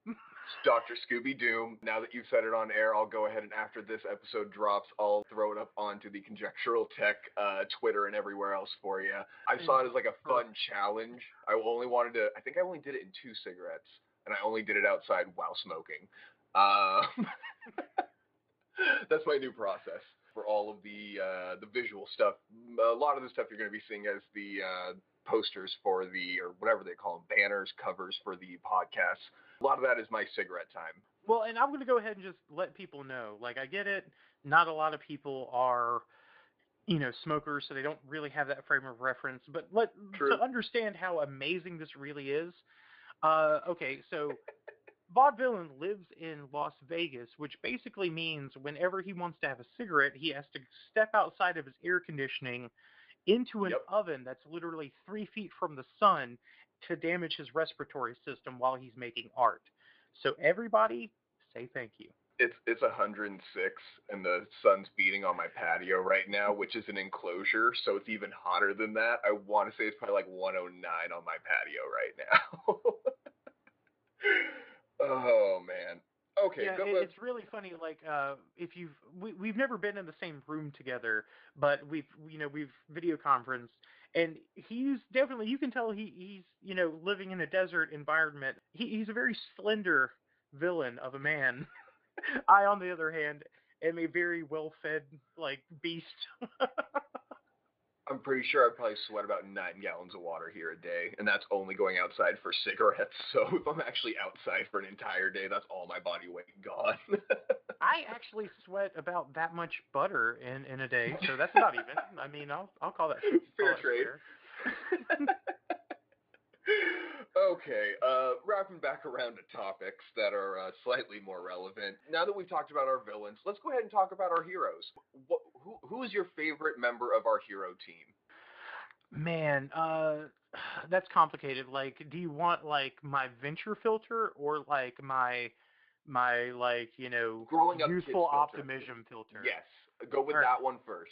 Dr. Scooby Doom. Now that you've said it on air, I'll go ahead and after this episode drops, I'll throw it up onto the Conjectural Tech uh, Twitter and everywhere else for you. I saw it as like a fun challenge. I only wanted to. I think I only did it in two cigarettes, and I only did it outside while smoking. Um, that's my new process for all of the uh, the visual stuff. A lot of the stuff you're going to be seeing as the uh, posters for the or whatever they call them, banners, covers for the podcasts. A lot of that is my cigarette time. Well, and I'm going to go ahead and just let people know. Like, I get it. Not a lot of people are, you know, smokers, so they don't really have that frame of reference. But let True. to understand how amazing this really is. Uh, okay, so Vaudevillain lives in Las Vegas, which basically means whenever he wants to have a cigarette, he has to step outside of his air conditioning into an Yep. oven that's literally three feet from the sun to damage his respiratory system while he's making art. So everybody, say thank you. It's it's 106 and the sun's beating on my patio right now, which is an enclosure, so it's even hotter than that. I want to say it's probably like 109 on my patio right now. oh man. Okay, yeah, it- it's really funny. Like, uh, if you've we, we've never been in the same room together, but we've you know we've video conference, and he's definitely you can tell he he's you know living in a desert environment. He, he's a very slender villain of a man. I, on the other hand, am a very well fed like beast. I'm pretty sure I probably sweat about nine gallons of water here a day, and that's only going outside for cigarettes. So if I'm actually outside for an entire day, that's all my body weight gone. I actually sweat about that much butter in in a day, so that's not even. I mean, I'll I'll call that Fair call trade. fair. okay, uh, wrapping back around to topics that are uh, slightly more relevant. Now that we've talked about our villains, let's go ahead and talk about our heroes. What, who, who is your favorite member of our hero team? Man, uh, that's complicated. Like, do you want like my venture filter or like my my like you know Growing youthful filter. optimism filter? Yes, go with Alright. that one first.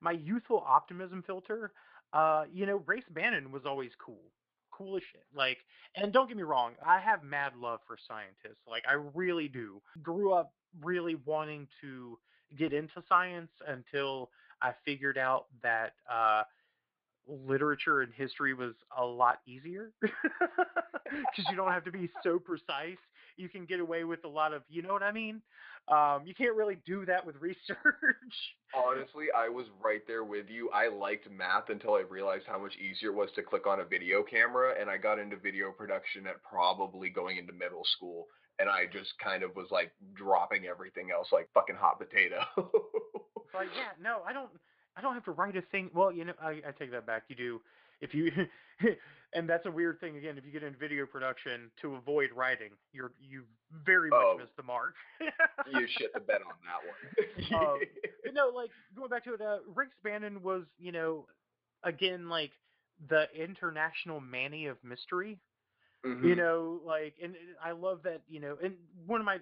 My youthful optimism filter. Uh, you know, Race Bannon was always cool, cool as shit. Like, and don't get me wrong, I have mad love for scientists. Like, I really do. Grew up really wanting to get into science until I figured out that uh, literature and history was a lot easier because you don't have to be so precise. You can get away with a lot of, you know what I mean? Um, you can't really do that with research. Honestly, I was right there with you. I liked math until I realized how much easier it was to click on a video camera, and I got into video production at probably going into middle school, and I just kind of was like dropping everything else like fucking hot potato. Like, yeah, no, I don't. I don't have to write a thing. Well, you know, I, I take that back. You do if you, and that's a weird thing again. If you get in video production to avoid writing, you're you very much Oh. missed the mark. you shit the bed on that one. um, but no, like going back to it, uh, Rick Bannon was, you know, again like the international Manny of mystery. Mhm. You know, like, and and I love that. You know, and one of my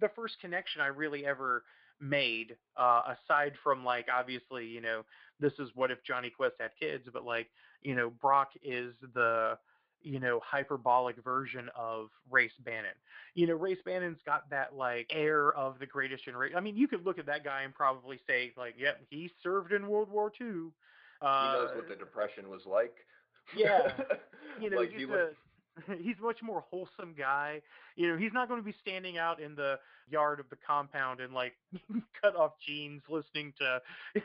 the first connection I really ever made, uh, aside from like obviously, you know, this is what if Jonny Quest had kids, but like, you know, Brock is the you know hyperbolic version of Race Bannon. You know, Race Bannon's got that like air of the greatest generation. I mean, you could look at that guy and probably say like, yep, he served in World War II. he Uh, knows what the depression was like. yeah, you know, like he a, was, he's a much more wholesome guy. You know, he's not going to be standing out in the yard of the compound in like cut off jeans, listening to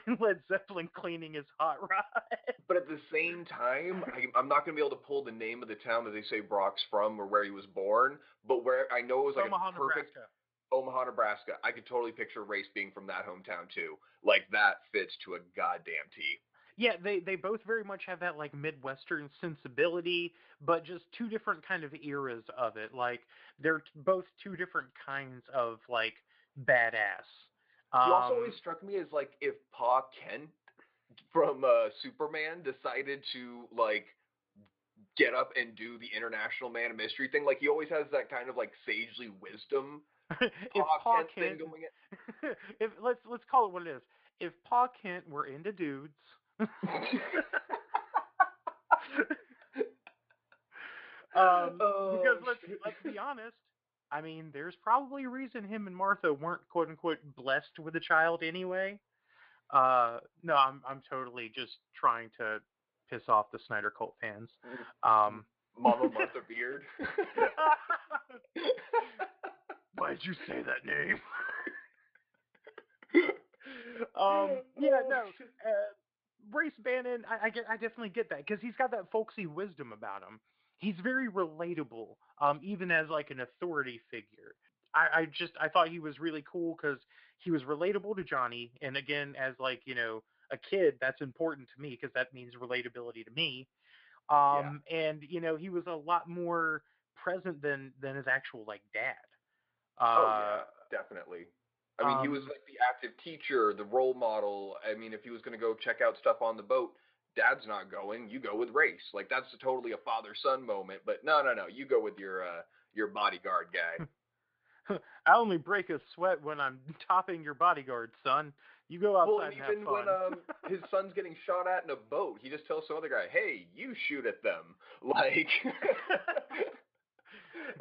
Led Zeppelin cleaning his hot rod. but at the same time, I, I'm not gonna be able to pull the name of the town that they say Brock's from or where he was born. But where I know it was like Omaha, a perfect Nebraska. Omaha, Nebraska. I could totally picture Race being from that hometown too. Like that fits to a goddamn T. Yeah, they they both very much have that like midwestern sensibility, but just two different kind of eras of it. Like they're t- both two different kinds of like badass. He also Um, always struck me as like if Pa Kent from uh, Superman decided to like get up and do the International Man of Mystery thing. Like he always has that kind of like sagely wisdom if Pa Pa Kent thing Kent, if let's let's call it what it is. If Pa Kent were into dudes, um, Oh, because let's shit. let's be honest. I mean, there's probably a reason him and Martha weren't quote unquote blessed with a child anyway. Uh, no, I'm I'm totally just trying to piss off the Snyder Cult fans. Um, Mama Martha Beard. why'd you say that name? um, yeah, no. Uh, Race Bannon, I, I get, I definitely get that because he's got that folksy wisdom about him. He's very relatable, um, even as like an authority figure. I, I just, I thought he was really cool because he was relatable to Jonny, and again, as like you know a kid, that's important to me because that means relatability to me. Um, and you know he was a lot more present than than his actual like dad. Uh, oh yeah, definitely. I mean, he was um, like the active teacher, the role model. I mean, if he was going to go check out stuff on the boat, dad's not going. You go with Race. Like that's totally a father son moment. But no, no, no. You go with your uh, your bodyguard guy. I only break a sweat when I'm topping your bodyguard, son. You go outside well, and and have even fun. when um his son's getting shot at in a boat, he just tells some other guy, "Hey, you shoot at them." Like.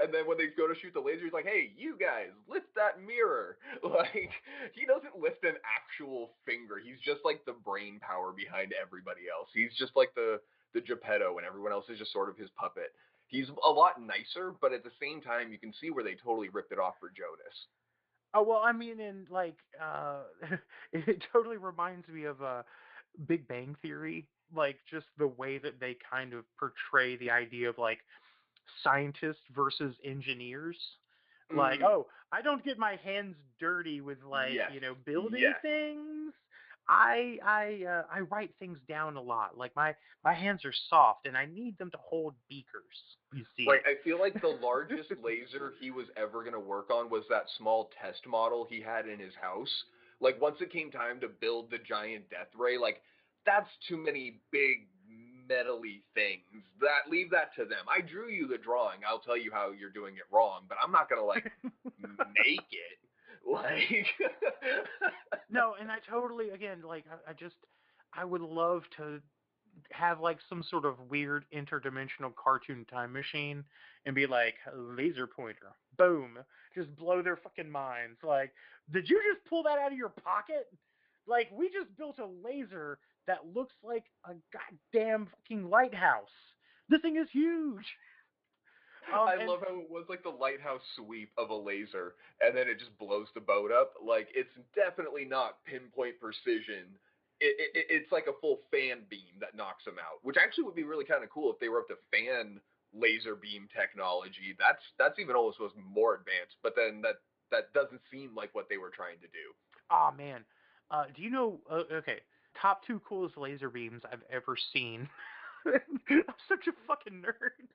And then when they go to shoot the laser, he's like, "Hey, you guys, lift that mirror!" Like he doesn't lift an actual finger. He's just like the brain power behind everybody else. He's just like the the Geppetto, and everyone else is just sort of his puppet. He's a lot nicer, but at the same time, you can see where they totally ripped it off for Jonas. oh well, I mean, in like, uh, it totally reminds me of uh, Big Bang Theory. Like just the way that they kind of portray the idea of like scientists versus engineers. Like, Mm. oh, I don't get my hands dirty with like Yes, you know building yes. things. I I uh, I write things down a lot. Like my my hands are soft and I need them to hold beakers. You see, Like I feel like the largest laser he was ever gonna work on was that small test model he had in his house. Like once it came time to build the giant death ray, like that's too many big metally things. That leave that to them. I drew you the drawing. I'll tell you how you're doing it wrong, but I'm not gonna like make it. Like no, and I totally again like I, I just I would love to have like some sort of weird interdimensional cartoon time machine and be like laser pointer, boom, just blow their fucking minds. Like, did you just pull that out of your pocket? Like, we just built a laser that looks like a goddamn fucking lighthouse. This thing is huge. Um, I and- love how it was like the lighthouse sweep of a laser, and then it just blows the boat up. Like it's definitely not pinpoint precision. It, it, it's like a full fan beam that knocks them out, which actually would be really kind of cool if they were up to fan laser beam technology. That's that's even almost was more advanced, but then that that doesn't seem like what they were trying to do. Oh man, uh, do you know? Uh, okay, top two coolest laser beams I've ever seen. I'm such a fucking nerd.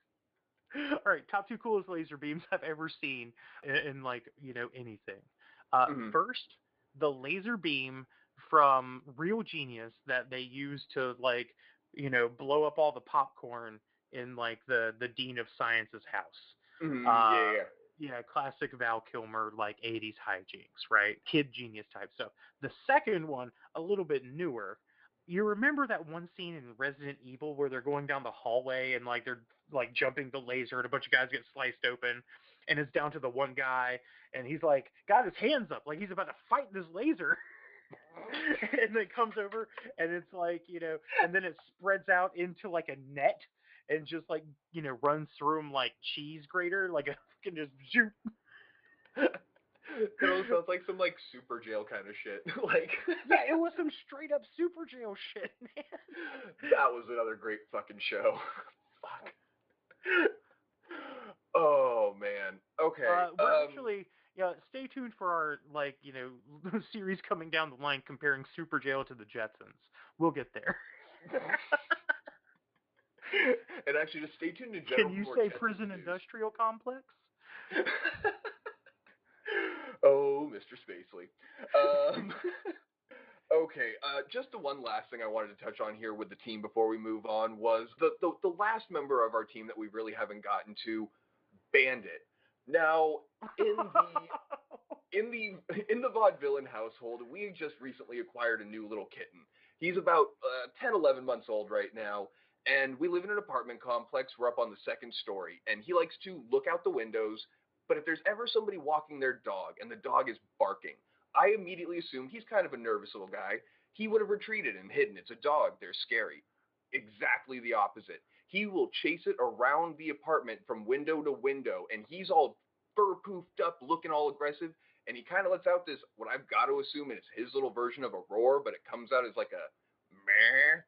All right, top two coolest laser beams I've ever seen in, in like you know anything. Uh, Mhm. First, the laser beam from Real Genius that they use to like you know blow up all the popcorn in like the the dean of science's house. Mhm, Uh, yeah, yeah. Yeah, classic Val Kilmer, like 80s hijinks, right? Kid genius type stuff. The second one, a little bit newer. You remember that one scene in Resident Evil where they're going down the hallway and like they're like jumping the laser and a bunch of guys get sliced open and it's down to the one guy and he's like got his hands up like he's about to fight this laser. and then comes over and it's like, you know, and then it spreads out into like a net and just like, you know, runs through him like cheese grater, like a fucking just zoop. It almost sounds like some like super jail kind of shit. like yeah, it was some straight up super jail shit, man. that was another great fucking show. Fuck. Oh man. Okay. Uh, we're um, actually, yeah. Stay tuned for our like, you know, series coming down the line comparing Super Jail to the Jetsons. We'll get there. and actually, just stay tuned to general. Can you say Jetsons prison news. industrial complex? oh, Mr. Spacely. Um, okay, uh, just the one last thing I wanted to touch on here with the team before we move on was the, the, the last member of our team that we really haven't gotten to, Bandit. Now, in the in the in the vaudevillain household, we just recently acquired a new little kitten. He's about uh, 10, 11 months old right now, and we live in an apartment complex. We're up on the second story, and he likes to look out the windows. But if there's ever somebody walking their dog and the dog is barking, I immediately assume he's kind of a nervous little guy. He would have retreated and hidden. It's a dog. They're scary. Exactly the opposite. He will chase it around the apartment from window to window, and he's all fur poofed up, looking all aggressive. And he kind of lets out this, what I've got to assume is his little version of a roar, but it comes out as like a meh.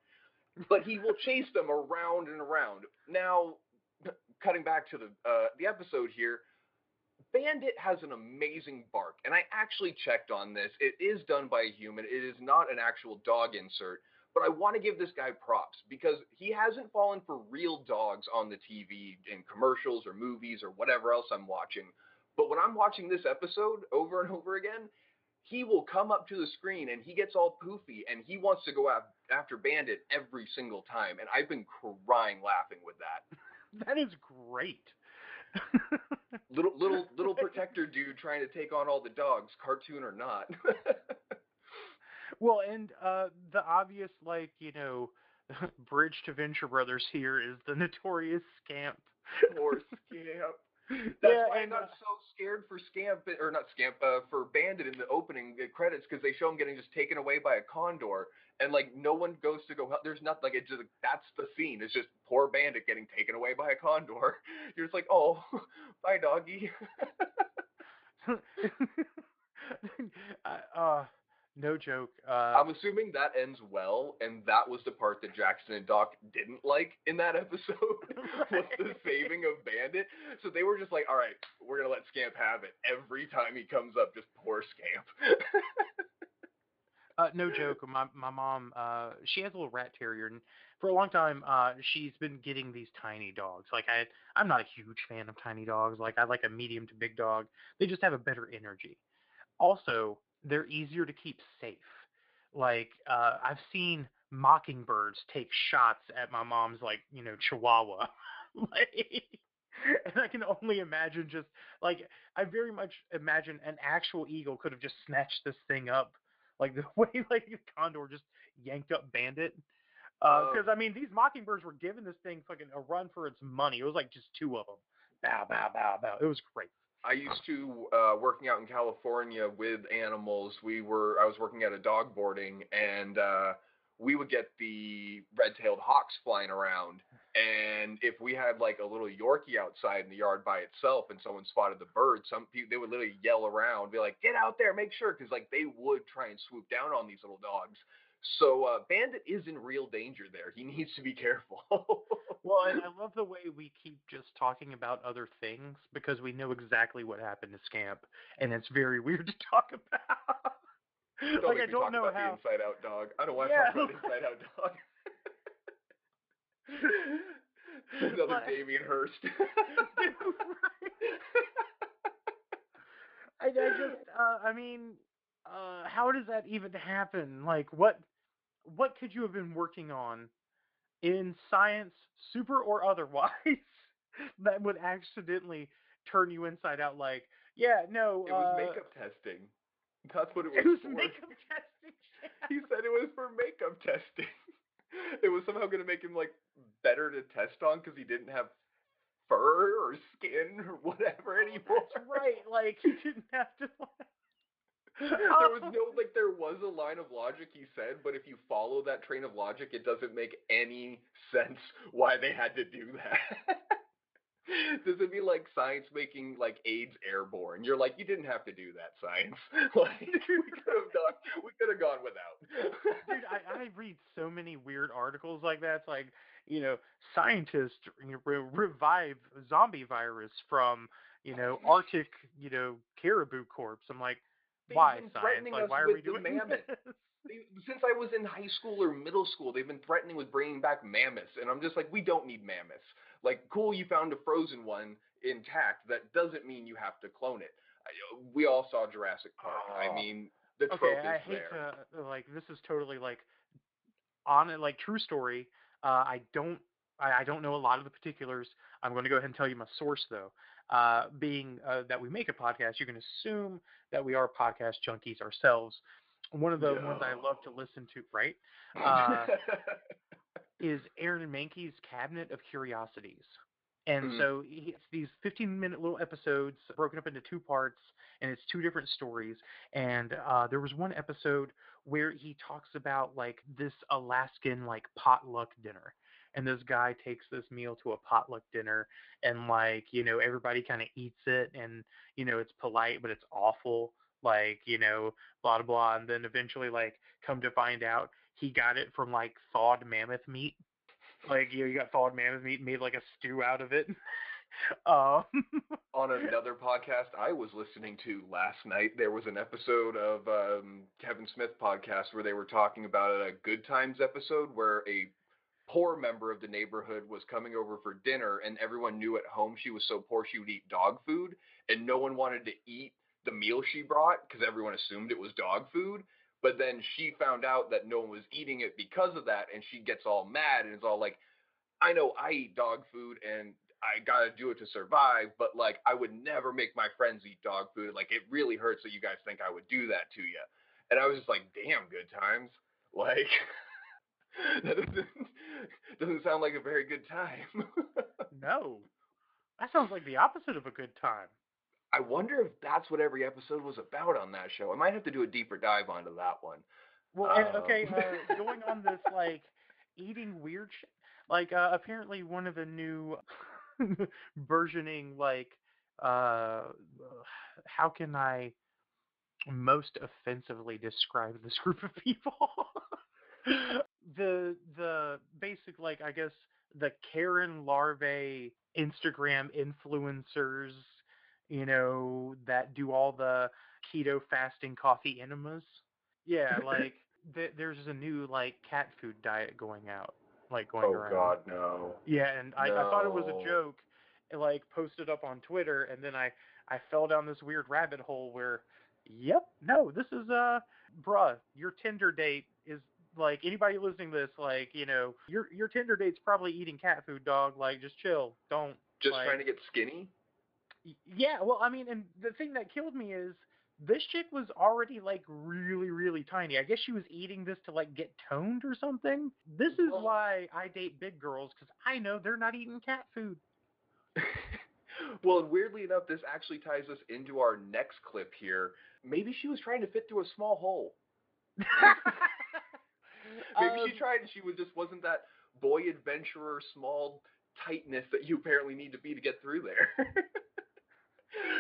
But he will chase them around and around. Now, cutting back to the uh, the episode here, Bandit has an amazing bark, and I actually checked on this. It is done by a human. It is not an actual dog insert, but I want to give this guy props because he hasn't fallen for real dogs on the TV in commercials or movies or whatever else I'm watching. But when I'm watching this episode over and over again, he will come up to the screen and he gets all poofy and he wants to go af- after Bandit every single time. And I've been crying laughing with that. that is great. Little little little protector dude trying to take on all the dogs, cartoon or not. well, and uh, the obvious, like you know, bridge to Venture Brothers here is the notorious scamp. Poor Scamp. That's Yeah, why and, I uh, so scared for Scamp, or not Scamp, uh, for Bandit in the opening credits because they show him getting just taken away by a condor, and like no one goes to go help. There's nothing like it. just that's the scene. It's just poor Bandit getting taken away by a condor. You're just like, oh, bye doggy. I- uh, no joke. Uh, I'm assuming that ends well, and that was the part that Jackson and Doc didn't like in that episode was the saving of Bandit. So they were just like, all right, we're gonna let Scamp have it every time he comes up. Just poor Scamp. Uh, no joke. My my mom, uh, she has a little rat terrier, and for a long time, uh, she's been getting these tiny dogs. Like I, I'm not a huge fan of tiny dogs. Like I like a medium to big dog. They just have a better energy. Also, they're easier to keep safe. Like uh, I've seen mockingbirds take shots at my mom's like you know Chihuahua. like, and I can only imagine just like I very much imagine an actual eagle could have just snatched this thing up like the way like the condor just yanked up bandit Because I mean, these mockingbirds were giving this thing fucking a run for its money. It was like just two of them. Bow, bow, bow, bow. It was great. I used to uh, working out in California with animals. We were I was working at a dog boarding, and uh, we would get the red-tailed hawks flying around. And if we had like a little Yorkie outside in the yard by itself, and someone spotted the bird, some people they would literally yell around, be like, "Get out there, make sure," because like they would try and swoop down on these little dogs. So uh, Bandit is in real danger there. He needs to be careful. Well, and I love the way we keep just talking about other things because we know exactly what happened to Scamp, and it's very weird to talk about. Don't like I don't know about how. the Inside Out dog. I don't want Yeah. to talk about Inside Out dog. Another Damien Hirst. I, I just, uh, I mean, uh, how does that even happen? Like, what, what could you have been working on in science, super or otherwise, that would accidentally turn you inside out? Like, yeah, no, it was uh, makeup testing. That's what it was, It was for. makeup testing. He said it was for makeup testing. It was somehow going to make him like better to test on because he didn't have fur or skin or whatever anymore. That's right. Like, he didn't have to. there was no like there was a line of logic he said, but if you follow that train of logic, it doesn't make any sense why they had to do that. Does it be like science making like AIDS airborne? You're like, you didn't have to do that, science. like we could have done we could have gone without. Dude, I, I read so many weird articles like that. It's like, you know, scientists re- revive zombie virus from, you know, Arctic, you know, caribou corpse. I'm like, They've why been threatening Like, us why are with we the doing mammoth. They- since I was in high school or middle school, they've been threatening with bringing back mammoths, and I'm just like, we don't need mammoths. Like, cool, you found a frozen one intact. That doesn't mean you have to clone it. I- We all saw Jurassic Park. I Oh. mean, the trope okay, is I hate there. to like this is totally like on it like true story. Uh, I don't I, I don't know a lot of the particulars. I'm going to go ahead and tell you my source though. Uh, being uh, that we make a podcast, you can assume that we are podcast junkies ourselves. One of the ones I love to listen to, right, uh, is Aaron Mahnke's Cabinet of Curiosities. And Mhm. so it's these 15 minute little episodes broken up into two parts, and it's two different stories. And uh, there was one episode where he talks about like this Alaskan like potluck dinner. And this guy takes this meal to a potluck dinner, and like, you know, everybody kind of eats it, and, you know, it's polite, but it's awful. Like, you know, blah, blah, blah. And then eventually, like, come to find out he got it from like thawed mammoth meat. Like you, know, you got thawed mammoth meat, and made like a stew out of it. um, On another podcast I was listening to last night, there was an episode of um, Kevin Smith podcast where they were talking about a Good Times episode where a poor member of the neighborhood was coming over for dinner, and everyone knew at home she was so poor she would eat dog food, and no one wanted to eat the meal she brought because everyone assumed it was dog food. But then she found out that no one was eating it because of that, and she gets all mad and is all like, I know I eat dog food and I gotta do it to survive, but like I would never make my friends eat dog food. Like it really hurts that you guys think I would do that to you. And I was just like, damn, good times. Like that doesn't doesn't sound like a very good time. no, that sounds like the opposite of a good time. I wonder if that's what every episode was about on that show. I might have to do a deeper dive onto that one. Well, and, Um. okay, uh, going on this like eating weird shit. Like uh, apparently one of the new versioning like uh how can I most offensively describe this group of people? The the basic like I guess the Karen larvae Instagram influencers, you know, that do all the keto fasting coffee enemas. Yeah, like th- there's a new like cat food diet going out, like going oh around. God, no. Yeah, and I, I thought it was a joke, like posted up on Twitter, and then I I fell down this weird rabbit hole where, yep, no, this is uh, bruh, your Tinder date like anybody listening to this, like you know, your your Tinder date's probably eating cat food, dog. Like just chill, don't. Just like, trying to get skinny? Yeah, well, I mean, and the thing that killed me is this chick was already like really, really tiny. I guess she was eating this to like get toned or something. This is why I date big girls because I know they're not eating cat food. well, and weirdly enough, this actually ties us into our next clip here. Maybe she was trying to fit through a small hole. Maybe Um, she tried and she was just wasn't that boy adventurer small tightness that you apparently need to be to get through there.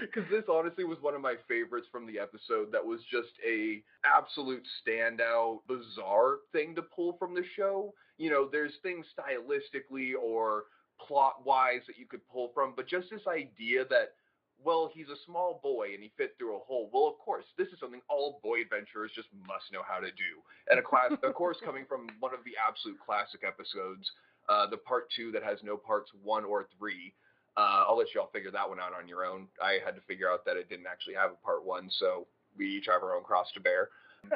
Because this honestly was one of my favorites from the episode. That was just a absolute standout, bizarre thing to pull from the show. You know, there's things stylistically or plot wise that you could pull from, but just this idea that well, he's a small boy and he fit through a hole. Well, of course, this is something all boy adventurers just must know how to do. And a class, of course, coming from one of the absolute classic episodes, uh, the part two that has no parts one or three. Uh, I'll let y'all figure that one out on your own. I had to figure out that it didn't actually have a part one, so we each have our own cross to bear.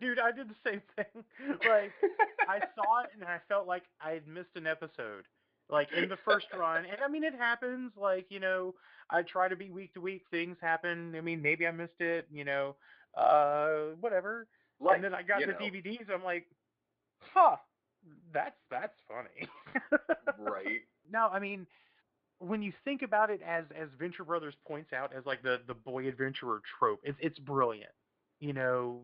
Dude, I did the same thing. Like, I saw it and I felt like I had missed an episode. Like in the first run, and I mean it happens. Like you know, I try to be week to week. Things happen. I mean, maybe I missed it. You know, uh, whatever. Like, and then I got the know, DVDs. I'm like, huh, that's that's funny. right. No, I mean, when you think about it, as as Venture Brothers points out, as like the the boy adventurer trope, it's it's brilliant. You know,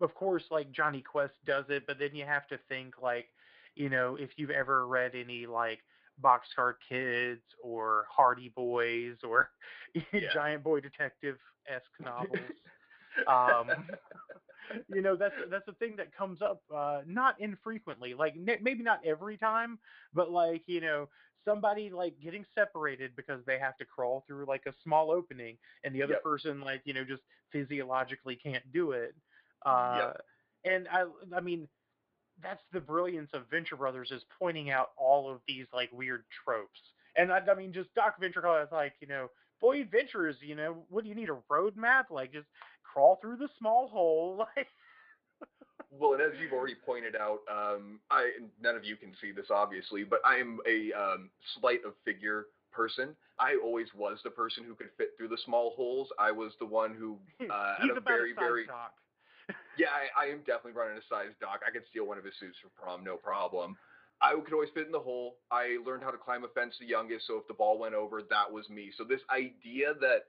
of course, like Jonny Quest does it, but then you have to think like, you know, if you've ever read any like Boxcar Kids or Hardy Boys or Giant Boy Detective esque novels. um, you know that's that's a thing that comes up uh, not infrequently like n- maybe not every time but like you know somebody like getting separated because they have to crawl through like a small opening and the other Yep. person like you know just physiologically can't do it uh and i i mean that's the brilliance of venture brothers is pointing out all of these like weird tropes and i, I mean just doc venture is like you know boy adventures you know what do you need a roadmap like just crawl through the small hole like Well, and as you've already pointed out, um, I none of you can see this obviously, but I am a um, slight of figure person. I always was the person who could fit through the small holes. I was the one who, uh, he's at a very, very doc. Yeah, I, I am definitely running a size doc. I could steal one of his suits for prom, no problem. I could always fit in the hole. I learned how to climb a fence the youngest, so if the ball went over, that was me. So this idea that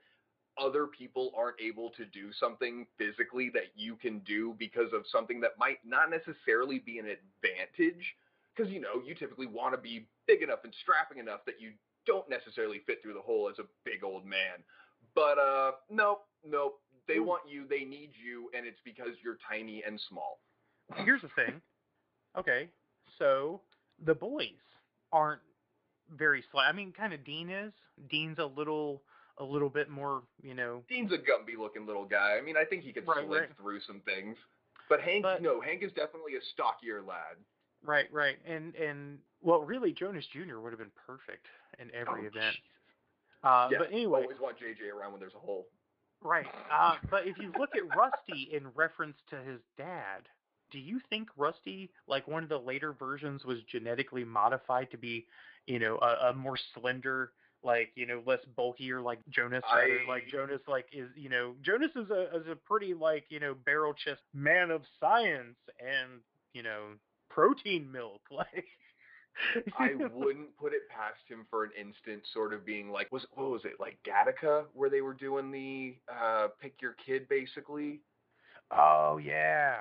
other people aren't able to do something physically that you can do because of something that might not necessarily be an advantage, because you know you typically want to be big enough and strapping enough that you don't necessarily fit through the hole as a big old man. But uh, nope, nope. They want you, they need you, and it's because you're tiny and small. Here's the thing. Okay, so the boys aren't very slight. I mean, kind of Dean is. Dean's a little, a little bit more, you know. Dean's a Gumby looking little guy. I mean, I think he could Right, slink right. through some things. But Hank, But- no, Hank is definitely a stockier lad. Right, right, and and well, really, Jonas Jr. would have been perfect in every Oh, event. Jesus. Uh, yeah, but anyway, always want JJ around when there's a hole. Right. Uh, but if you look at Rusty in reference to his dad, do you think Rusty, like one of the later versions, was genetically modified to be, you know, a, a more slender, like you know, less bulkier, like Jonas? rather, Like Jonas, like is you know, Jonas is a is a pretty like you know barrel chest man of science and you know protein milk, like. I wouldn't put it past him for an instant, sort of being like, was what was it like Gattaca, where they were doing the uh, pick your kid, basically. Oh yeah.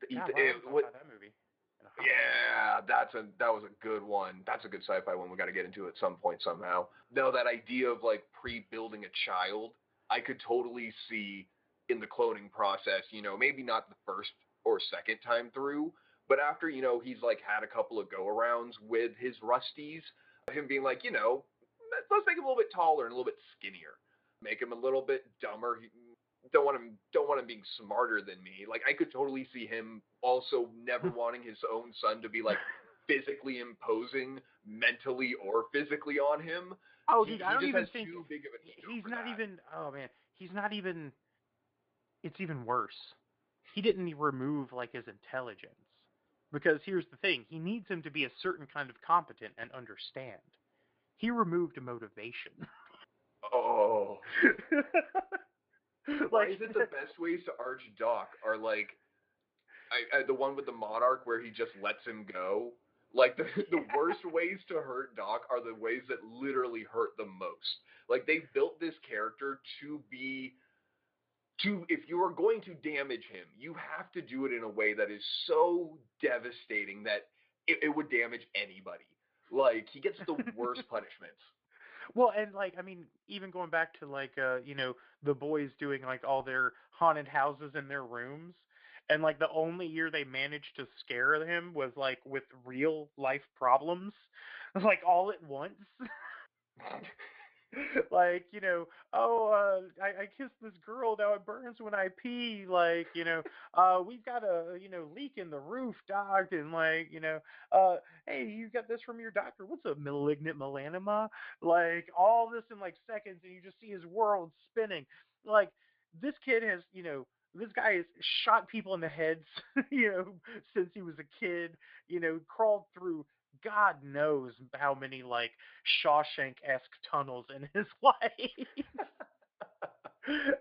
God, it- wow, it- haven't what- that movie. in a hot minute. Yeah, that's a that was a good one. That's a good sci-fi one. We got to get into at some point somehow. No, that idea of like pre-building a child, I could totally see in the cloning process. You know, maybe not the first or second time through, but after you know he's like had a couple of go-arounds with his Rusties, him being like, you know, let's- let's make him a little bit taller and a little bit skinnier, make him a little bit dumber. He, don't want him don't want him being smarter than me. Like I could totally see him also never wanting his own son to be like physically imposing mentally or physically on him. Oh, dude, he I don't even think too big of an ego he's not that. even. Oh man, he's not even. It's even worse. He didn't remove like his intelligence, because here's the thing: he needs him to be a certain kind of competent and understand. He removed a motivation. Oh, Why like is it the best ways to arch Doc are like I, I, the one with the monarch where he just lets him go? Like the the worst ways to hurt Doc are the ways that literally hurt the most. Like they built this character to be to if you are going to damage him, you have to do it in a way that is so devastating that it, it would damage anybody. Like he gets the worst punishments. Well, and like I mean, even going back to like uh, you know, the boys doing like all their haunted houses in their rooms, and like the only year they managed to scare him was like with real life problems, like all at once. like you know, oh, uh, I, I kissed this girl. Now it burns when I pee. Like you know, uh, we've got a you know leak in the roof, doc, and like you know, uh, hey, you got this from your doctor. What's a malignant melanoma? Like all this in like seconds, and you just see his world spinning. Like this kid has, you know, this guy has shot people in the heads, you know, since he was a kid. You know, crawled through God knows how many like Shawshank esque tunnels in his life.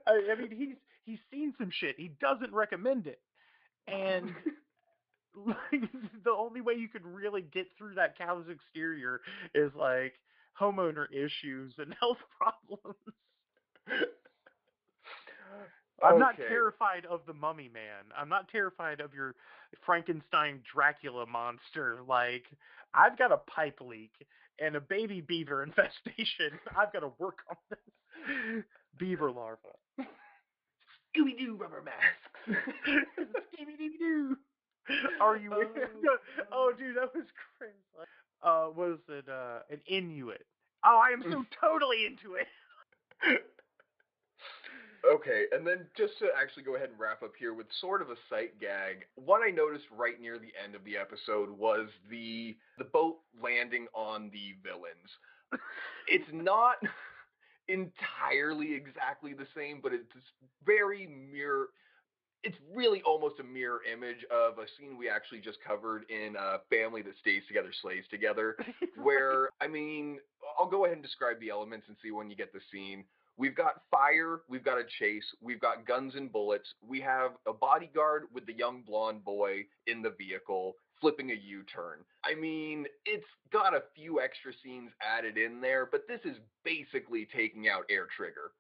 I, I mean, he's he's seen some shit. He doesn't recommend it, and like the only way you could really get through that cow's exterior is like homeowner issues and health problems. I'm not terrified of the mummy man. I'm not terrified of your Frankenstein Dracula monster. Like, I've got a pipe leak and a baby beaver infestation. I've got to work on this. Beaver larva. Scooby Doo rubber masks. Scooby-Doo. Are you? Oh, oh, dude, that was crazy. Uh, was it uh, an Inuit? Oh, I am so totally into it. Okay, and then just to actually go ahead and wrap up here with sort of a sight gag, what I noticed right near the end of the episode was the the boat landing on the villains. It's not entirely exactly the same, but it's very mirror. It's really almost a mirror image of a scene we actually just covered in uh, Family That Stays Together Slays Together, where I mean, I'll go ahead and describe the elements and see when you get the scene. We've got fire, we've got a chase, we've got guns and bullets, we have a bodyguard with the young blonde boy in the vehicle flipping a U-turn. I mean, it's got a few extra scenes added in there, but this is basically taking out Air Trigger.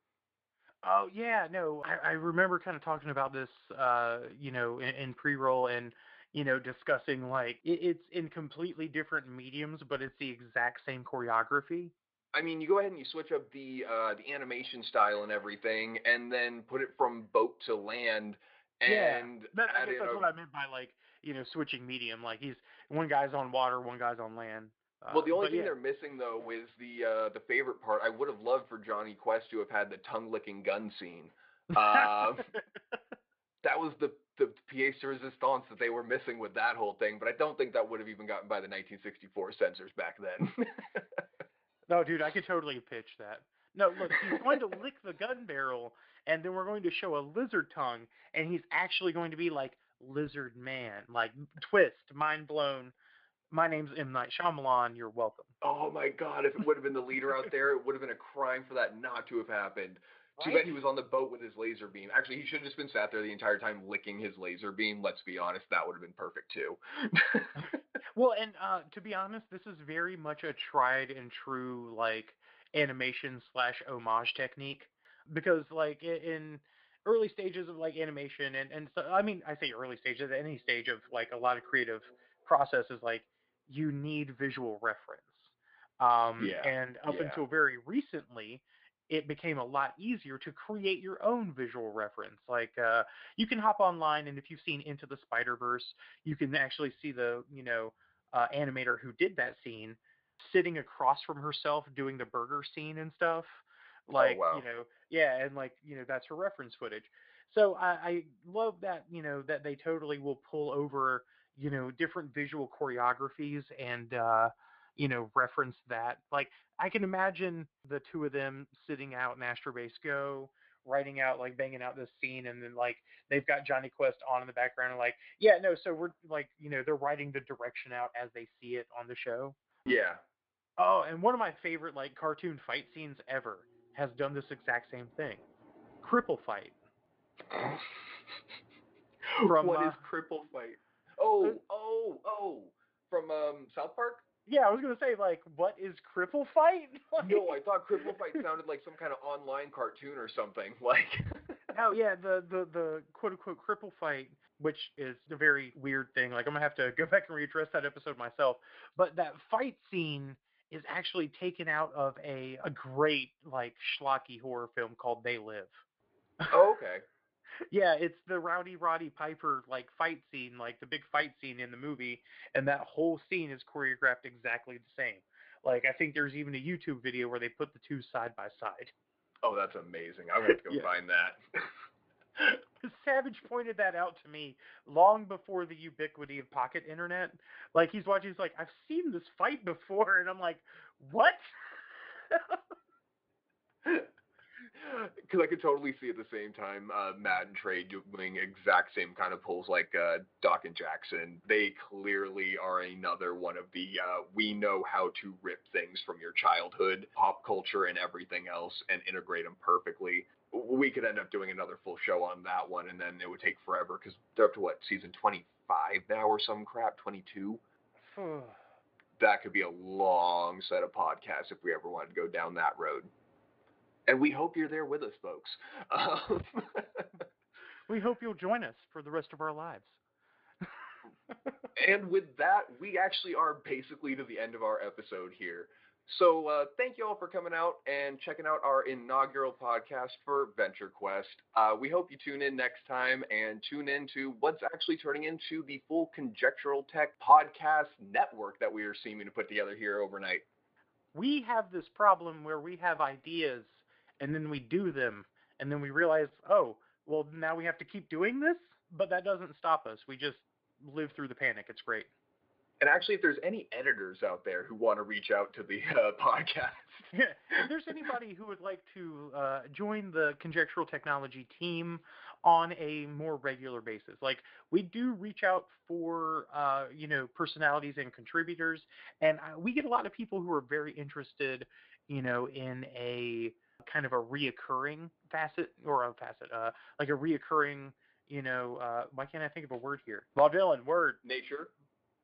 Oh yeah, no, I, I remember kind of talking about this, uh, you know, in, in pre-roll and you know discussing like it, it's in completely different mediums, but it's the exact same choreography. I mean, you go ahead and you switch up the uh, the animation style and everything, and then put it from boat to land, Yeah, and That, I guess that's a- what I meant by like you know switching medium. Like he's one guy's on water, one guy's on land. Uh, Well, the only thing yeah. they're missing though is the uh, the favorite part. I would have loved for Jonny Quest to have had the tongue licking gun scene. Um, that was the the pièce de résistance that they were missing with that whole thing. But I don't think that would have even gotten by the 1964 censors back then. No, dude, I could totally pitch that. No, look, he's going to lick the gun barrel, and then we're going to show a lizard tongue, and he's actually going to be like Lizard Man, like twist, mind blown. My name's M Night Shyamalan. You're welcome. oh my God! If it would have been the leader out there, it would have been a crime for that not to have happened. Too bad he was on the boat with his laser beam. Actually, he should have just been sat there the entire time licking his laser beam. Let's be honest, that would have been perfect too. Well, and uh, to be honest, this is very much a tried and true like animation slash homage technique because like in early stages of like animation and and so I mean I say early stages at any stage of like a lot of creative processes like you need visual reference. Um, Yeah, and up yeah. until very recently, it became a lot easier to create your own visual reference. Like uh, you can hop online and if you've seen Into the Spider Verse, you can actually see the you know uh, animator who did that scene sitting across from herself doing the burger scene and stuff. Like wow. you know, yeah, and like you know that's her reference footage. So I, I love that you know that they totally will pull over you know different visual choreographies and uh, you know reference that. Like I can imagine the two of them sitting out in Astro Base Go writing out like banging out this scene and then like they've got Jonny Quest on in the background and like yeah no so we're like you know they're writing the direction out as they see it on the show yeah. oh and one of my favorite like cartoon fight scenes ever has done this exact same thing cripple fight From, what uh, is cripple fight? Oh, oh, oh, from um South Park. Yeah, I was gonna say like, what is cripple fight? Like- No, I thought cripple fight sounded like some kind of online cartoon or something. Like, Oh yeah, the the the quote unquote cripple fight, which is a very weird thing. Like I'm gonna have to go back and readdress that episode myself. But that fight scene is actually taken out of a a great like schlocky horror film called They Live. oh, okay. Yeah, it's the Rowdy Roddy Piper like fight scene, like the big fight scene in the movie, and that whole scene is choreographed exactly the same. Like I think there's even a YouTube video where they put the two side by side. Oh, that's amazing. I'm gonna have to go Yeah. find that. Savage pointed that out to me long before the ubiquity of pocket internet. Like he's watching, he's like, I've seen this fight before, and I'm like, what? Because I could totally see at the same time uh, Matt and Trey doing exact same kind of pulls like uh, Doc and Jackson. They clearly are another one of the uh, we know how to rip things from your childhood, pop culture, and everything else and integrate them perfectly. We could end up doing another full show on that one, and then it would take forever because they're up to what season 25 now or some crap, 22. That could be a long set of podcasts if we ever wanted to go down that road. And we hope you're there with us, folks. Um, we hope you'll join us for the rest of our lives. and with that, we actually are basically to the end of our episode here. So uh, thank you all for coming out and checking out our inaugural podcast for Venture Quest. Uh, we hope you tune in next time and tune in to what's actually turning into the full Conjectural Tech podcast network that we are seeming to put together here overnight. We have this problem where we have ideas and then we do them, and then we realize, oh, well, now we have to keep doing this, but that doesn't stop us. We just live through the panic. It's great. And actually, if there's any editors out there who want to reach out to the uh, podcast, Yeah, if there's anybody who would like to uh, join the conjectural technology team on a more regular basis, like we do reach out for uh, you know personalities and contributors, and uh, we get a lot of people who are very interested, you know, in a kind of a reoccurring facet or a facet, uh, like a reoccurring, you know, uh, why can't I think of a word here? Vaudevillian word. nature.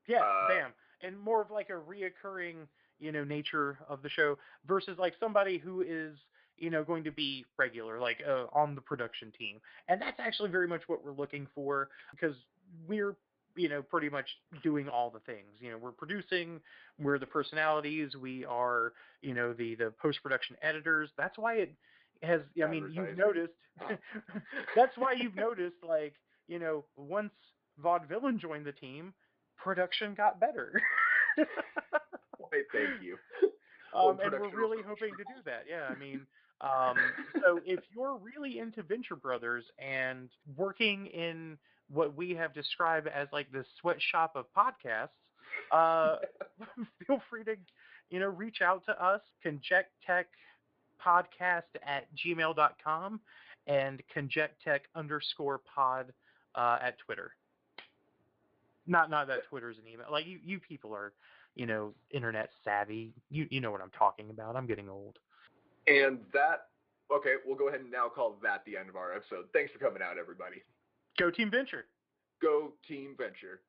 Yeah, Uh, bam. And more of like a reoccurring, you know, nature of the show versus like somebody who is, you know, going to be regular, like uh, on the production team. And that's actually very much what we're looking for because we're, you know, pretty much doing all the things. You know, we're producing, we're the personalities, we are, you know, the the post production editors. That's why it has. I mean, you've noticed. that's why you've noticed, like, you know, once Vaudevillain joined the team, production got better. Why, thank you. um, and we're really hoping to do that. Yeah, I mean, um, so if you're really into Venture Brothers and working in what we have described as like the sweatshop of podcasts, uh, feel free to, you know, reach out to us, conjectech podcast at gmail.com and conjectech underscore pod uh, at Twitter. Not not that Twitter's an email. Like you, you people are, you know, internet savvy. You you know what I'm talking about. I'm getting old. And that, okay, we'll go ahead and now call that the end of our episode. Thanks for coming out, everybody. Go Team Venture. Go Team Venture.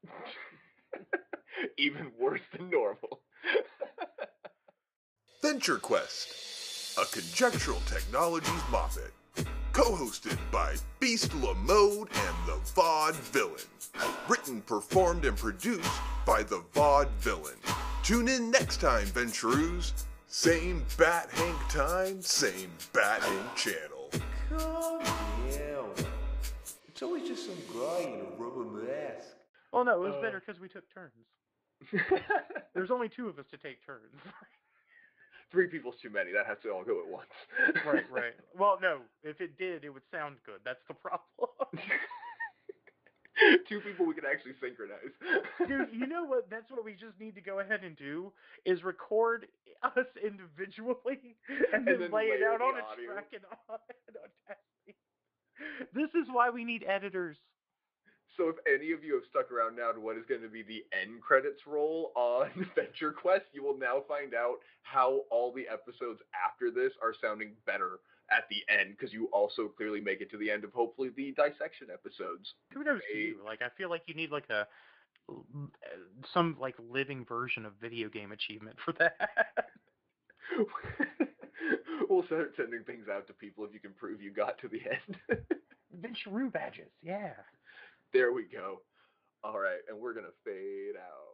Even worse than normal. Venture Quest, a conjectural technologies moppet. Co-hosted by Beast Lamode and the Vaude Villain. Written, performed, and produced by the Vaude Villain. Tune in next time, Venturoos. Same Bat Hank time, same Bat Hank channel. Calm down. It's always just some guy in a rubber mask. Well, no, it was Uh. better because we took turns. There's only two of us to take turns. Three people's too many. That has to all go at once. right, right. Well, no, if it did, it would sound good. That's the problem. Two people we could actually synchronize. Dude, you know what? That's what we just need to go ahead and do is record us individually and, then, then lay it out the on a track and on, and Audacity. This is why we need editors. So if any of you have stuck around now to what is going to be the end credits roll on Venture Quest, you will now find out how all the episodes after this are sounding better at the end because you also clearly make it to the end of hopefully the dissection episodes. Kudos to you. Like I feel like you need like a uh, some like living version of video game achievement for that. we'll start sending things out to people if you can prove you got to the end. Venturoo badges, yeah. there we go. All right, and we're gonna fade out.